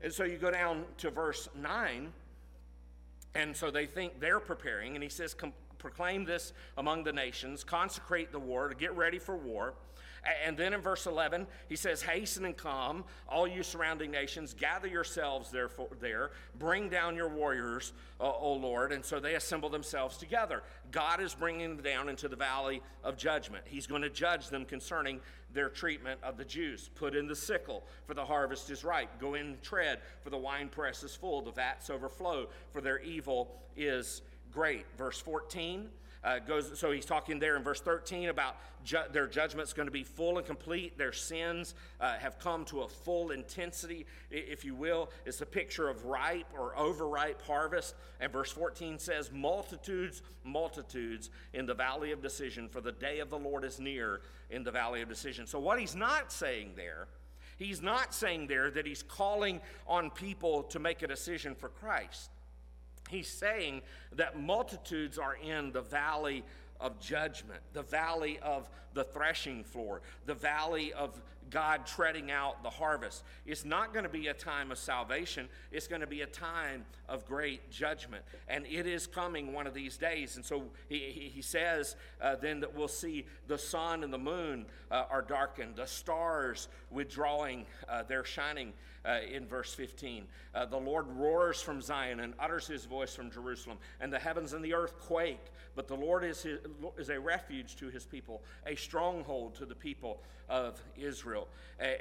And so you go down to verse 9, and so they think they're preparing, and he says, Proclaim this among the nations, consecrate the war, get ready for war. And then in verse 11, he says, Hasten and come, all you surrounding nations, gather yourselves therefore, there, bring down your warriors, uh, O Lord. And so they assemble themselves together. God is bringing them down into the valley of judgment. He's going to judge them concerning their treatment of the Jews. Put in the sickle, for the harvest is ripe. Go in tread, for the winepress is full, the vats overflow, for their evil is great. Verse 14 uh, goes, so he's talking there in verse 13 about ju- their judgment's going to be full and complete. Their sins uh, have come to a full intensity, if you will. It's a picture of ripe or overripe harvest. And verse 14 says, Multitudes, multitudes in the valley of decision, for the day of the Lord is near in the valley of decision. So, what he's not saying there, he's not saying there that he's calling on people to make a decision for Christ. He's saying that multitudes are in the valley of judgment, the valley of the threshing floor, the valley of God treading out the harvest. It's not going to be a time of salvation, it's going to be a time of great judgment. And it is coming one of these days. And so he, he says uh, then that we'll see the sun and the moon uh, are darkened, the stars withdrawing uh, their shining uh, in verse 15. Uh, the Lord roars from Zion and utters his voice from Jerusalem, and the heavens and the earth quake. But the Lord is, his, is a refuge to his people, a stronghold to the people of Israel.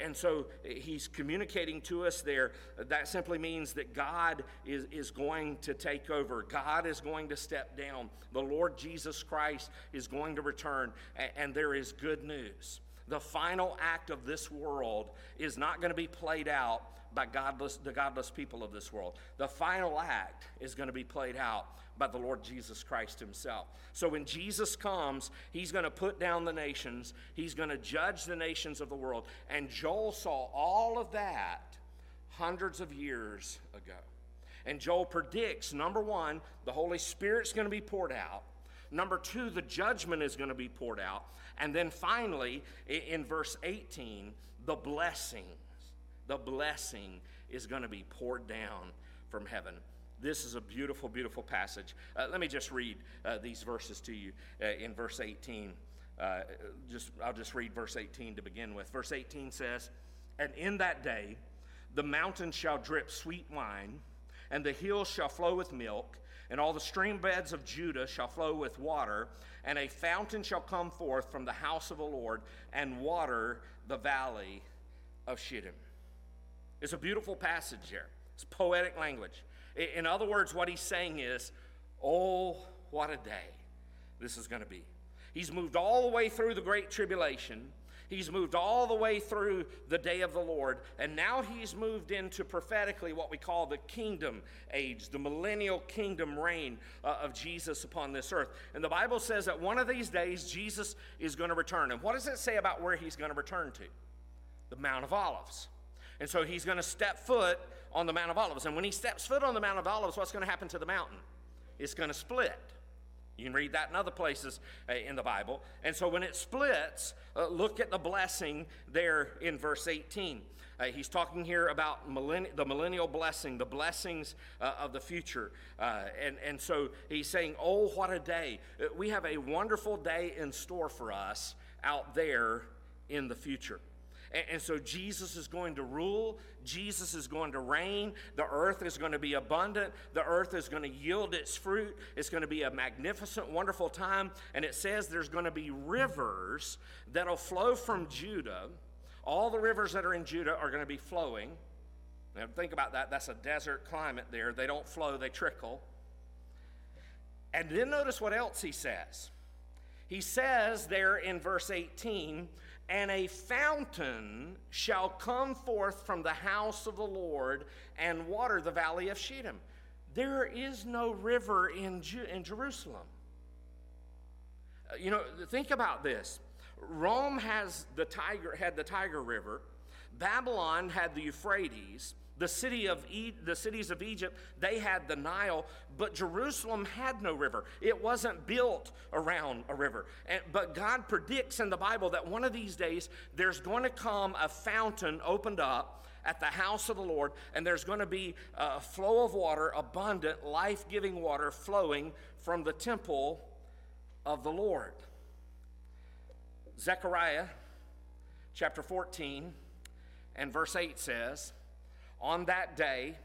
And so he's communicating to us there. That simply means that God is, is going to take over, God is going to step down. The Lord Jesus Christ is going to return, and there is good news. The final act of this world is not going to be played out by godless, the godless people of this world. The final act is going to be played out by the Lord Jesus Christ himself. So when Jesus comes, he's going to put down the nations, he's going to judge the nations of the world. And Joel saw all of that hundreds of years ago. And Joel predicts number one, the Holy Spirit's going to be poured out. Number two, the judgment is going to be poured out. And then finally, in verse 18, the blessings, the blessing is going to be poured down from heaven. This is a beautiful, beautiful passage. Uh, let me just read uh, these verses to you uh, in verse 18. Uh, just, I'll just read verse 18 to begin with. Verse 18 says, And in that day the mountains shall drip sweet wine, and the hills shall flow with milk, and all the stream beds of Judah shall flow with water, and a fountain shall come forth from the house of the Lord and water the valley of Shittim. It's a beautiful passage here. It's poetic language. In other words, what he's saying is, oh, what a day this is going to be. He's moved all the way through the Great Tribulation. He's moved all the way through the day of the Lord, and now he's moved into prophetically what we call the kingdom age, the millennial kingdom reign uh, of Jesus upon this earth. And the Bible says that one of these days Jesus is going to return. And what does it say about where he's going to return to? The Mount of Olives. And so he's going to step foot on the Mount of Olives. And when he steps foot on the Mount of Olives, what's going to happen to the mountain? It's going to split. You can read that in other places uh, in the Bible. And so when it splits, uh, look at the blessing there in verse 18. Uh, he's talking here about millenn- the millennial blessing, the blessings uh, of the future. Uh, and, and so he's saying, Oh, what a day. Uh, we have a wonderful day in store for us out there in the future. And, so Jesus is going to rule, Jesus is going to reign, the earth is going to be abundant, the earth is going to yield its fruit, it's going to be a magnificent, wonderful time. And it says there's going to be rivers that'll flow from Judah. All the rivers that are in Judah are going to be flowing. Now, think about that. That's a desert climate there. They don't flow, they trickle. And then notice what else he says. He says there in verse 18, and a fountain shall come forth from the house of the Lord and water the valley of Shittim. There is no river in, Ju- in Jerusalem. Uh, you know, think about this. Rome has the Tiber, had the Tiber River. Babylon had the Euphrates. The, city of e- the cities of Egypt, they had the Nile, but Jerusalem had no river. It wasn't built around a river. And, but God predicts in the Bible that one of these days there's going to come a fountain opened up at the house of the Lord, and there's going to be a flow of water, abundant, life giving water flowing from the temple of the Lord. Zechariah chapter 14 and verse 8 says, On that day,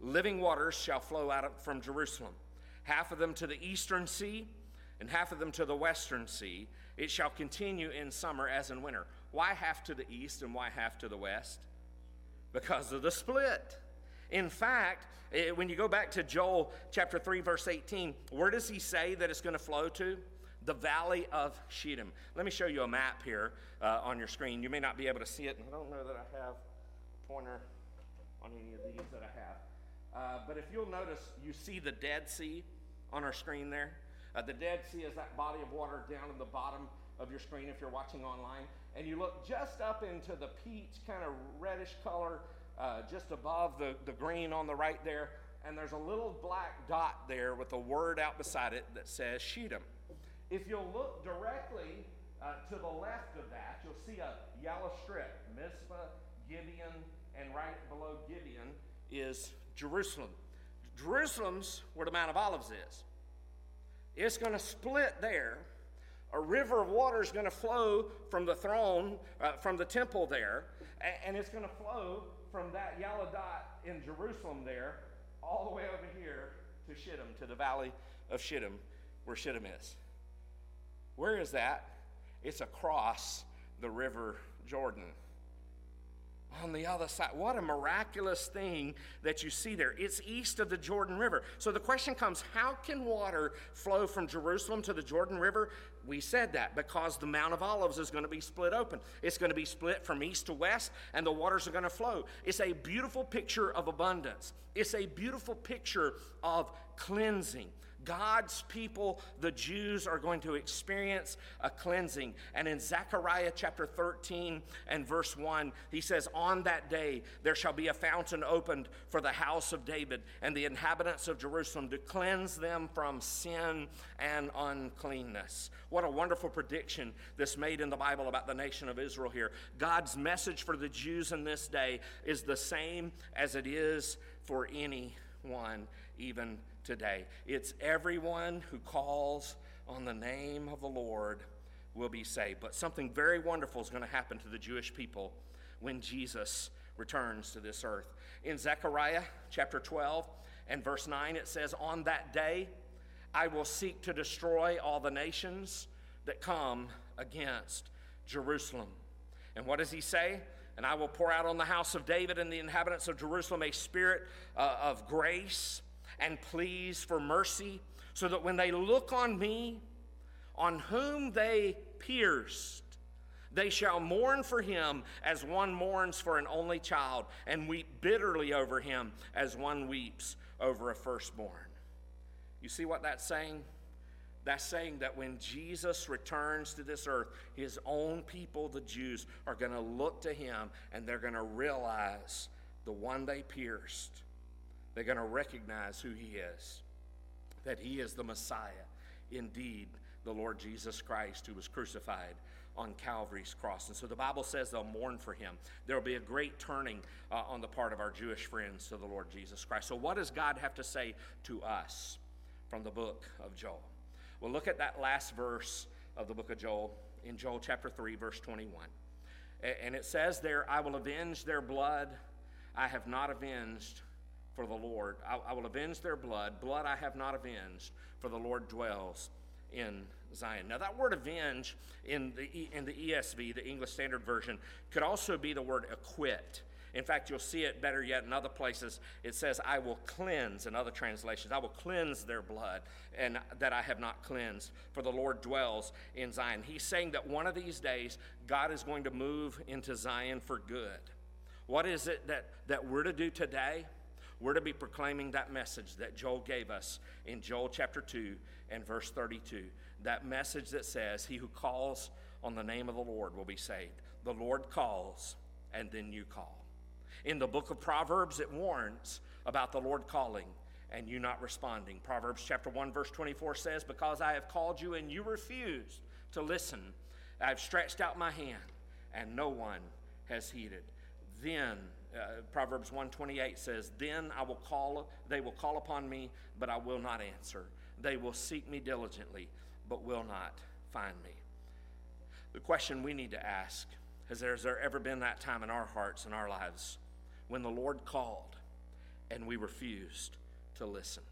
living waters shall flow out from Jerusalem, half of them to the eastern sea, and half of them to the western sea. It shall continue in summer as in winter. Why half to the east and why half to the west? Because of the split. In fact, eh, when you go back to Joel chapter 3, verse 18, where does he say that it's going to flow to? the valley of Shittim. Let me show you a map here uh, on your screen. You may not be able to see it, I don't know that I have a pointer on any of these that I have. Uh, but if you'll notice, you see the Dead Sea on our screen there. Uh, the Dead Sea is that body of water down in the bottom of your screen if you're watching online. And you look just up into the peach kind of reddish color, uh, just above the, the green on the right there. And there's a little black dot there with a word out beside it that says Shittim. If you'll look directly uh, to the left of that, you'll see a yellow strip Mizpah, Gibeon, and right below Gibeon is Jerusalem. Jerusalem's where the Mount of Olives is. It's going to split there. A river of water is going to flow from the throne, uh, from the temple there, and, it's going to flow from that yellow dot in Jerusalem there, all the way over here to Shittim, to the valley of Shittim, where Shittim is. Where is that? It's across the river Jordan. On the other side. What a miraculous thing that you see there. It's east of the Jordan River. So the question comes how can water flow from Jerusalem to the Jordan River? We said that because the Mount of Olives is going to be split open. It's going to be split from east to west, and the waters are going to flow. It's a beautiful picture of abundance, it's a beautiful picture of cleansing. God's people, the Jews, are going to experience a cleansing. And in Zechariah chapter 13 and verse 1, he says, On that day there shall be a fountain opened for the house of David and the inhabitants of Jerusalem to cleanse them from sin and uncleanness. What a wonderful prediction this made in the Bible about the nation of Israel here. God's message for the Jews in this day is the same as it is for anyone, even today. It's everyone who calls on the name of the Lord will be saved. But something very wonderful is going to happen to the Jewish people when Jesus returns to this earth. In Zechariah chapter 12 and verse 9, it says, On that day I will seek to destroy all the nations that come against Jerusalem. And what does he say? And I will pour out on the house of David and the inhabitants of Jerusalem a spirit uh, of grace and pleas for mercy, so that when they look on me, on whom they pierced, they shall mourn for him as one mourns for an only child, and weep bitterly over him as one weeps over a firstborn. You see what that's saying? That's saying that when Jesus returns to this earth, his own people, the Jews, are going to look to him and they're going to realize the one they pierced they're going to recognize who he is, that he is the Messiah. indeed the Lord Jesus Christ who was crucified on Calvary's cross. And so the Bible says they'll mourn for him. There will be a great turning uh, on the part of our Jewish friends to the Lord Jesus Christ. So, what does God have to say to us from the book of Joel? Well, look at that last verse of the book of Joel in Joel chapter 3, verse 21. And it says there, I will avenge their blood. I have not avenged for the Lord. I, I will avenge their blood. Blood I have not avenged, for the Lord dwells in Zion. Now, that word avenge in the, in the ESV, the English Standard Version, could also be the word acquit. In fact, you'll see it better yet in other places. It says, I will cleanse, in other translations, I will cleanse their blood, and that I have not cleansed, for the Lord dwells in Zion. He's saying that one of these days, God is going to move into Zion for good. What is it that, that we're to do today? We're to be proclaiming that message that Joel gave us in Joel chapter 2 and verse 32. That message that says, He who calls on the name of the Lord will be saved. The Lord calls, and then you call. In the book of Proverbs, it warns about the Lord calling and you not responding. Proverbs chapter 1, verse 24 says, Because I have called you and you refused to listen, I have stretched out my hand, and no one has heeded. Then uh, Proverbs 128 says, Then I will call, they will call upon me, but I will not answer. They will seek me diligently, but will not find me. The question we need to ask is Has there ever been that time in our hearts and our lives when the Lord called and we refused to listen?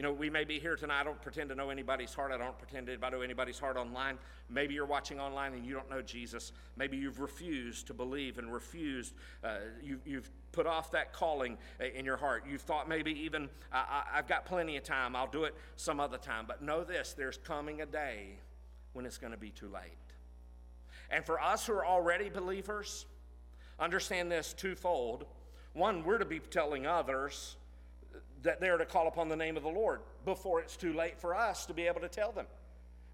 You know, we may be here tonight. I don't pretend to know anybody's heart. I don't pretend to know anybody's heart online. Maybe you're watching online and you don't know Jesus. Maybe you've refused to believe and refused. Uh, you, you've put off that calling in your heart. You've thought maybe even, I, have got plenty of time. I'll do it some other time. But know this there's coming a day when it's going to be too late. And for us who are already believers, understand this twofold. One, we're to be telling others that they're to call upon the name of the Lord before it's too late for us to be able to tell them.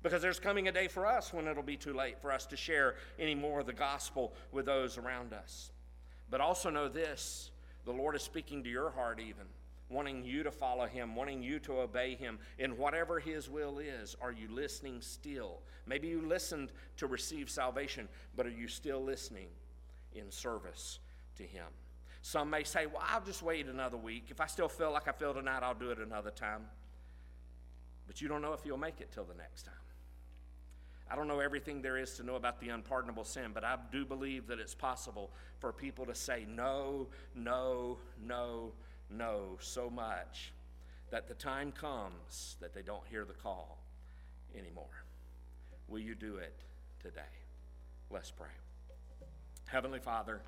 Because there's coming a day for us when it'll be too late for us to share any more of the gospel with those around us. But also know this the Lord is speaking to your heart, even, wanting you to follow Him, wanting you to obey Him in whatever His will is. Are you listening still? Maybe you listened to receive salvation, but are you still listening in service to Him? Some may say, well, I'll just wait another week. If I still feel like I feel tonight, I'll do it another time. But you don't know if you'll make it till the next time. I don't know everything there is to know about the unpardonable sin, but I do believe that it's possible for people to say no, no, no, no so much that the time comes that they don't hear the call anymore. Will you do it today? Let's pray. Heavenly Father,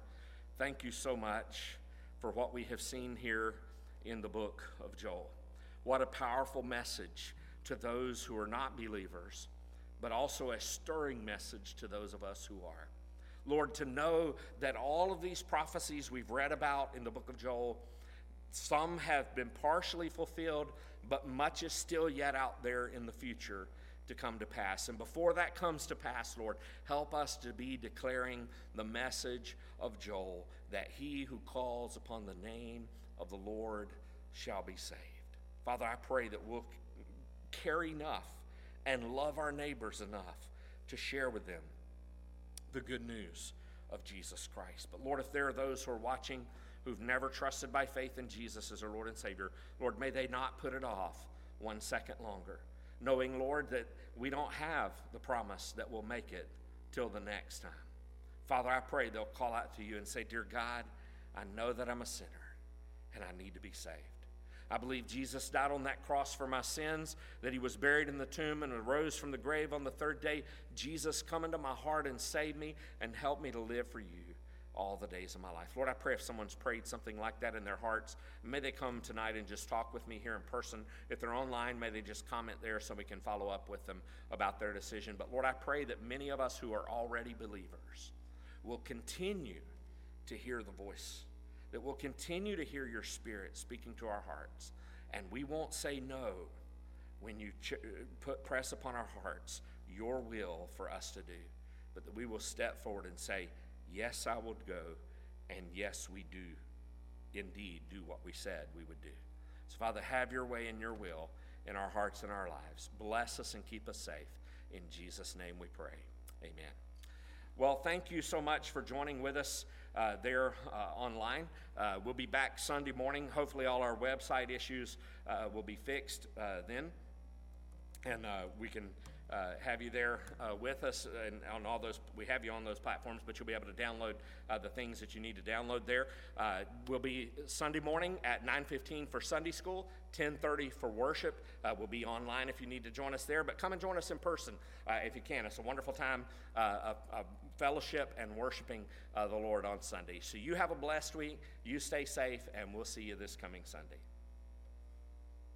Thank you so much for what we have seen here in the book of Joel. What a powerful message to those who are not believers, but also a stirring message to those of us who are. Lord, to know that all of these prophecies we've read about in the book of Joel, some have been partially fulfilled, but much is still yet out there in the future to come to pass. And before that comes to pass, Lord, help us to be declaring the message of Joel that he who calls upon the name of the Lord shall be saved. Father, I pray that we'll care enough and love our neighbors enough to share with them the good news of Jesus Christ. But Lord, if there are those who are watching who've never trusted by faith in Jesus as their Lord and Savior, Lord, may they not put it off one second longer knowing, Lord, that we don't have the promise that we'll make it till the next time. Father, I pray they'll call out to you and say, Dear God, I know that I'm a sinner and I need to be saved. I believe Jesus died on that cross for my sins, that he was buried in the tomb and arose from the grave on the third day. Jesus, come into my heart and save me and help me to live for you all the days of my life. Lord, I pray if someone's prayed something like that in their hearts, may they come tonight and just talk with me here in person. If they're online, may they just comment there so we can follow up with them about their decision. But Lord, I pray that many of us who are already believers will continue to hear the voice, that we'll continue to hear your spirit speaking to our hearts. And we won't say no when you ch- put, press upon our hearts your will for us to do, but that we will step forward and say, Yes, I would go, and yes, we do indeed do what we said we would do. So, Father, have your way in your will in our hearts and our lives. Bless us and keep us safe. In Jesus' name we pray. Amen. Well, thank you so much for joining with us uh, there uh, online. Uh, we'll be back Sunday morning. Hopefully, all our website issues uh, will be fixed uh, then and uh, we can uh, have you there uh, with us and on all those we have you on those platforms but you'll be able to download uh, the things that you need to download there. Uh, we'll be sunday morning at 9.15 for sunday school 10.30 for worship. Uh, we'll be online if you need to join us there but come and join us in person uh, if you can. It's a wonderful time of, of fellowship and worshiping the lord on sunday. So you have a blessed week you stay safe and we'll see you this coming sunday